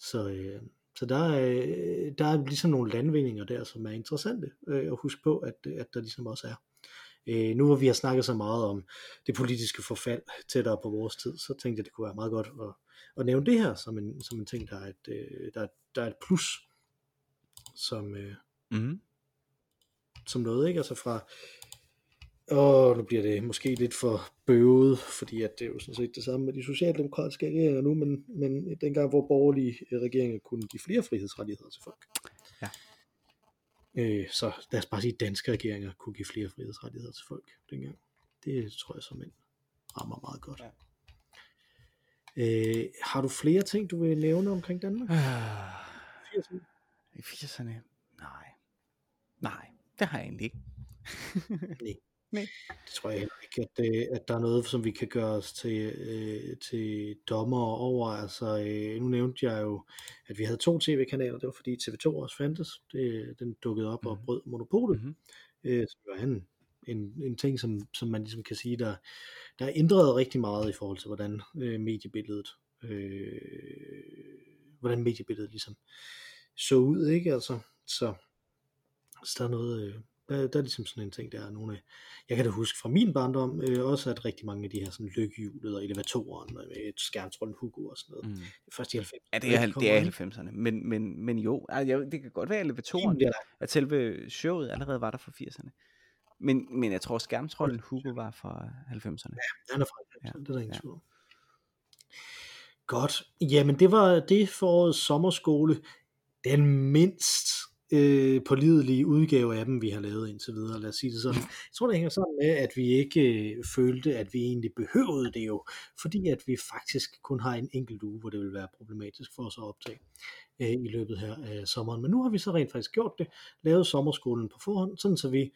Speaker 1: Så, øh, så der, er, øh, der er ligesom nogle landvindinger der, som er interessante øh, at huske på, at, at der ligesom også er. Øh, nu hvor vi har snakket så meget om det politiske forfald tættere på vores tid, så tænkte jeg, det kunne være meget godt at, at nævne det her som en, som en ting, der er et, øh, der, er- der er et plus, som, øh,
Speaker 2: Mhm.
Speaker 1: som noget, ikke? Altså fra, åh, nu bliver det måske lidt for bøvet, fordi at det er jo sådan set det samme med de socialdemokratiske regeringer nu, men, men dengang, hvor borgerlige øh, regeringer kunne give flere frihedsrettigheder til folk.
Speaker 2: Ja.
Speaker 1: Øh, så lad os bare sige, at danske regeringer kunne give flere frihedsrettigheder til folk dengang. Det tror jeg som en rammer meget godt.
Speaker 2: Ja.
Speaker 1: Øh, har du flere ting, du vil nævne omkring Danmark?
Speaker 2: Ah,
Speaker 1: 80'erne?
Speaker 2: I 80'erne? Nej. Nej, det har jeg egentlig ikke.
Speaker 1: Nej.
Speaker 3: Nej.
Speaker 1: Det tror jeg ikke, at, øh, at der er noget, som vi kan gøre os til, øh, til dommer over. Altså, øh, nu nævnte jeg jo, at vi havde to tv-kanaler. Det var fordi TV2 også fandtes. Det, den dukkede op mm. og brød monopolet. Mm-hmm. Øh, som var en, en, en ting, som, som man ligesom kan sige, der, der er ændret rigtig meget i forhold til, hvordan øh, mediebilledet øh, hvordan mediebilledet ligesom så ud, ikke? Altså, så, så der er noget, øh, der, der er ligesom sådan en ting, der er nogle, jeg kan da huske fra min barndom, øh, også at rigtig mange af de her sådan lykkehjulet og elevatoren med et skærmtrollen Hugo og sådan noget, mm. først i 90'erne.
Speaker 3: Ja, det er, det er 90'erne, men, men, men jo, altså, det kan godt være elevatoren, ja. at selve showet allerede var der fra 80'erne. Men, men jeg tror, skærmtrollen Hugo var fra 90'erne.
Speaker 1: Ja, han er fra 90'erne, ja. det er der ingen ja. tvivl Godt. Jamen, det var det for årets sommerskole. Den mindst øh, pålidelige udgave af dem, vi har lavet indtil videre, lad os sige det sådan. Jeg tror, det hænger sammen med, at vi ikke øh, følte, at vi egentlig behøvede det jo, fordi at vi faktisk kun har en enkelt uge, hvor det vil være problematisk for os at optage øh, i løbet her af sommeren. Men nu har vi så rent faktisk gjort det, lavet sommerskolen på forhånd, sådan så vi,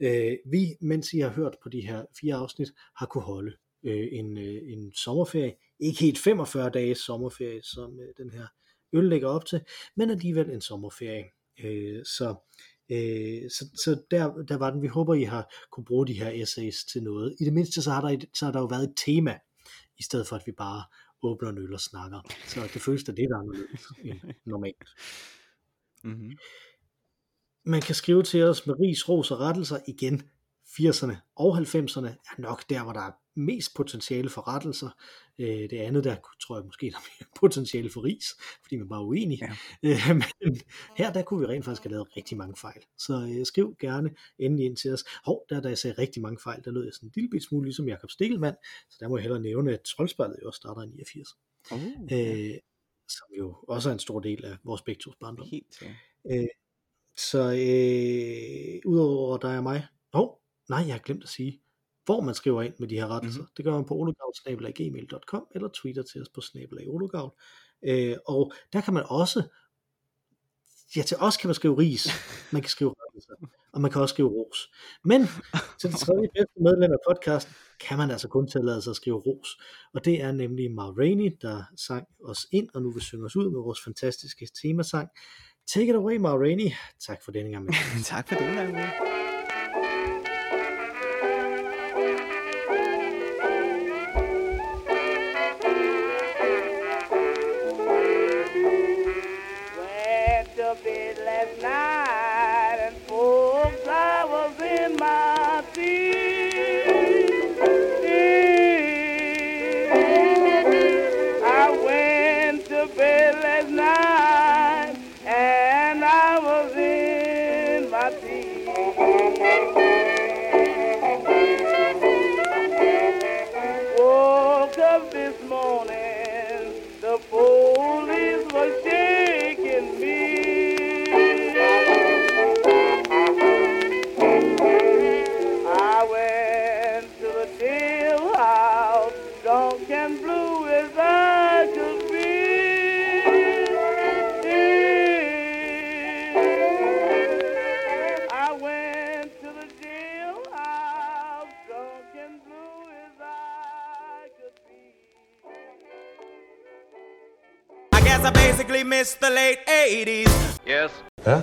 Speaker 1: øh, vi mens I har hørt på de her fire afsnit, har kunne holde øh, en, øh, en sommerferie. Ikke helt 45 dages sommerferie, som øh, den her øl lægger op til, men alligevel en sommerferie. Øh, så øh, så, så der, der var den. Vi håber, I har kunne bruge de her essays til noget. I det mindste så har der, så har der jo været et tema, i stedet for at vi bare åbner en øl og snakker. Så det føles da det, der er noget normalt. Mm-hmm. Man kan skrive til os med ris, ros og rettelser igen. 80'erne og 90'erne er nok der, hvor der er mest potentiale for rettelser. Øh, det andet, der tror jeg måske, der er potentiale for ris, fordi man bare er uenig. Ja. Øh, men her, der kunne vi rent faktisk have lavet rigtig mange fejl. Så øh, skriv gerne endelig ind til os. Hov, der da jeg sagde rigtig mange fejl, der lød jeg sådan en lille bit smule ligesom Jakob Stikkelmann, så der må jeg hellere nævne, at troldspejlet jo også starter i 89. Uh, øh, som jo også er en stor del af vores begge tos barndom. Helt, ja. øh, så øh, udover dig og mig, hov, nej, jeg har glemt at sige, hvor man skriver ind med de her rettelser. Mm-hmm. Det gør man på ologavl.gmail.com eller tweeter til os på snabelagologavl. Øh, og der kan man også, ja til os kan man skrive ris, man kan skrive rettelser, og man kan også skrive ros. Men til det tredje bedste medlem af podcasten, kan man altså kun tillade sig at skrive ros. Og det er nemlig Ma Rainey, der sang os ind, og nu vil synge os ud med vores fantastiske temasang. Take it away, Ma Rainey. Tak for denne gang.
Speaker 3: tak for denne gang.
Speaker 4: The late 80s. Yes. Huh?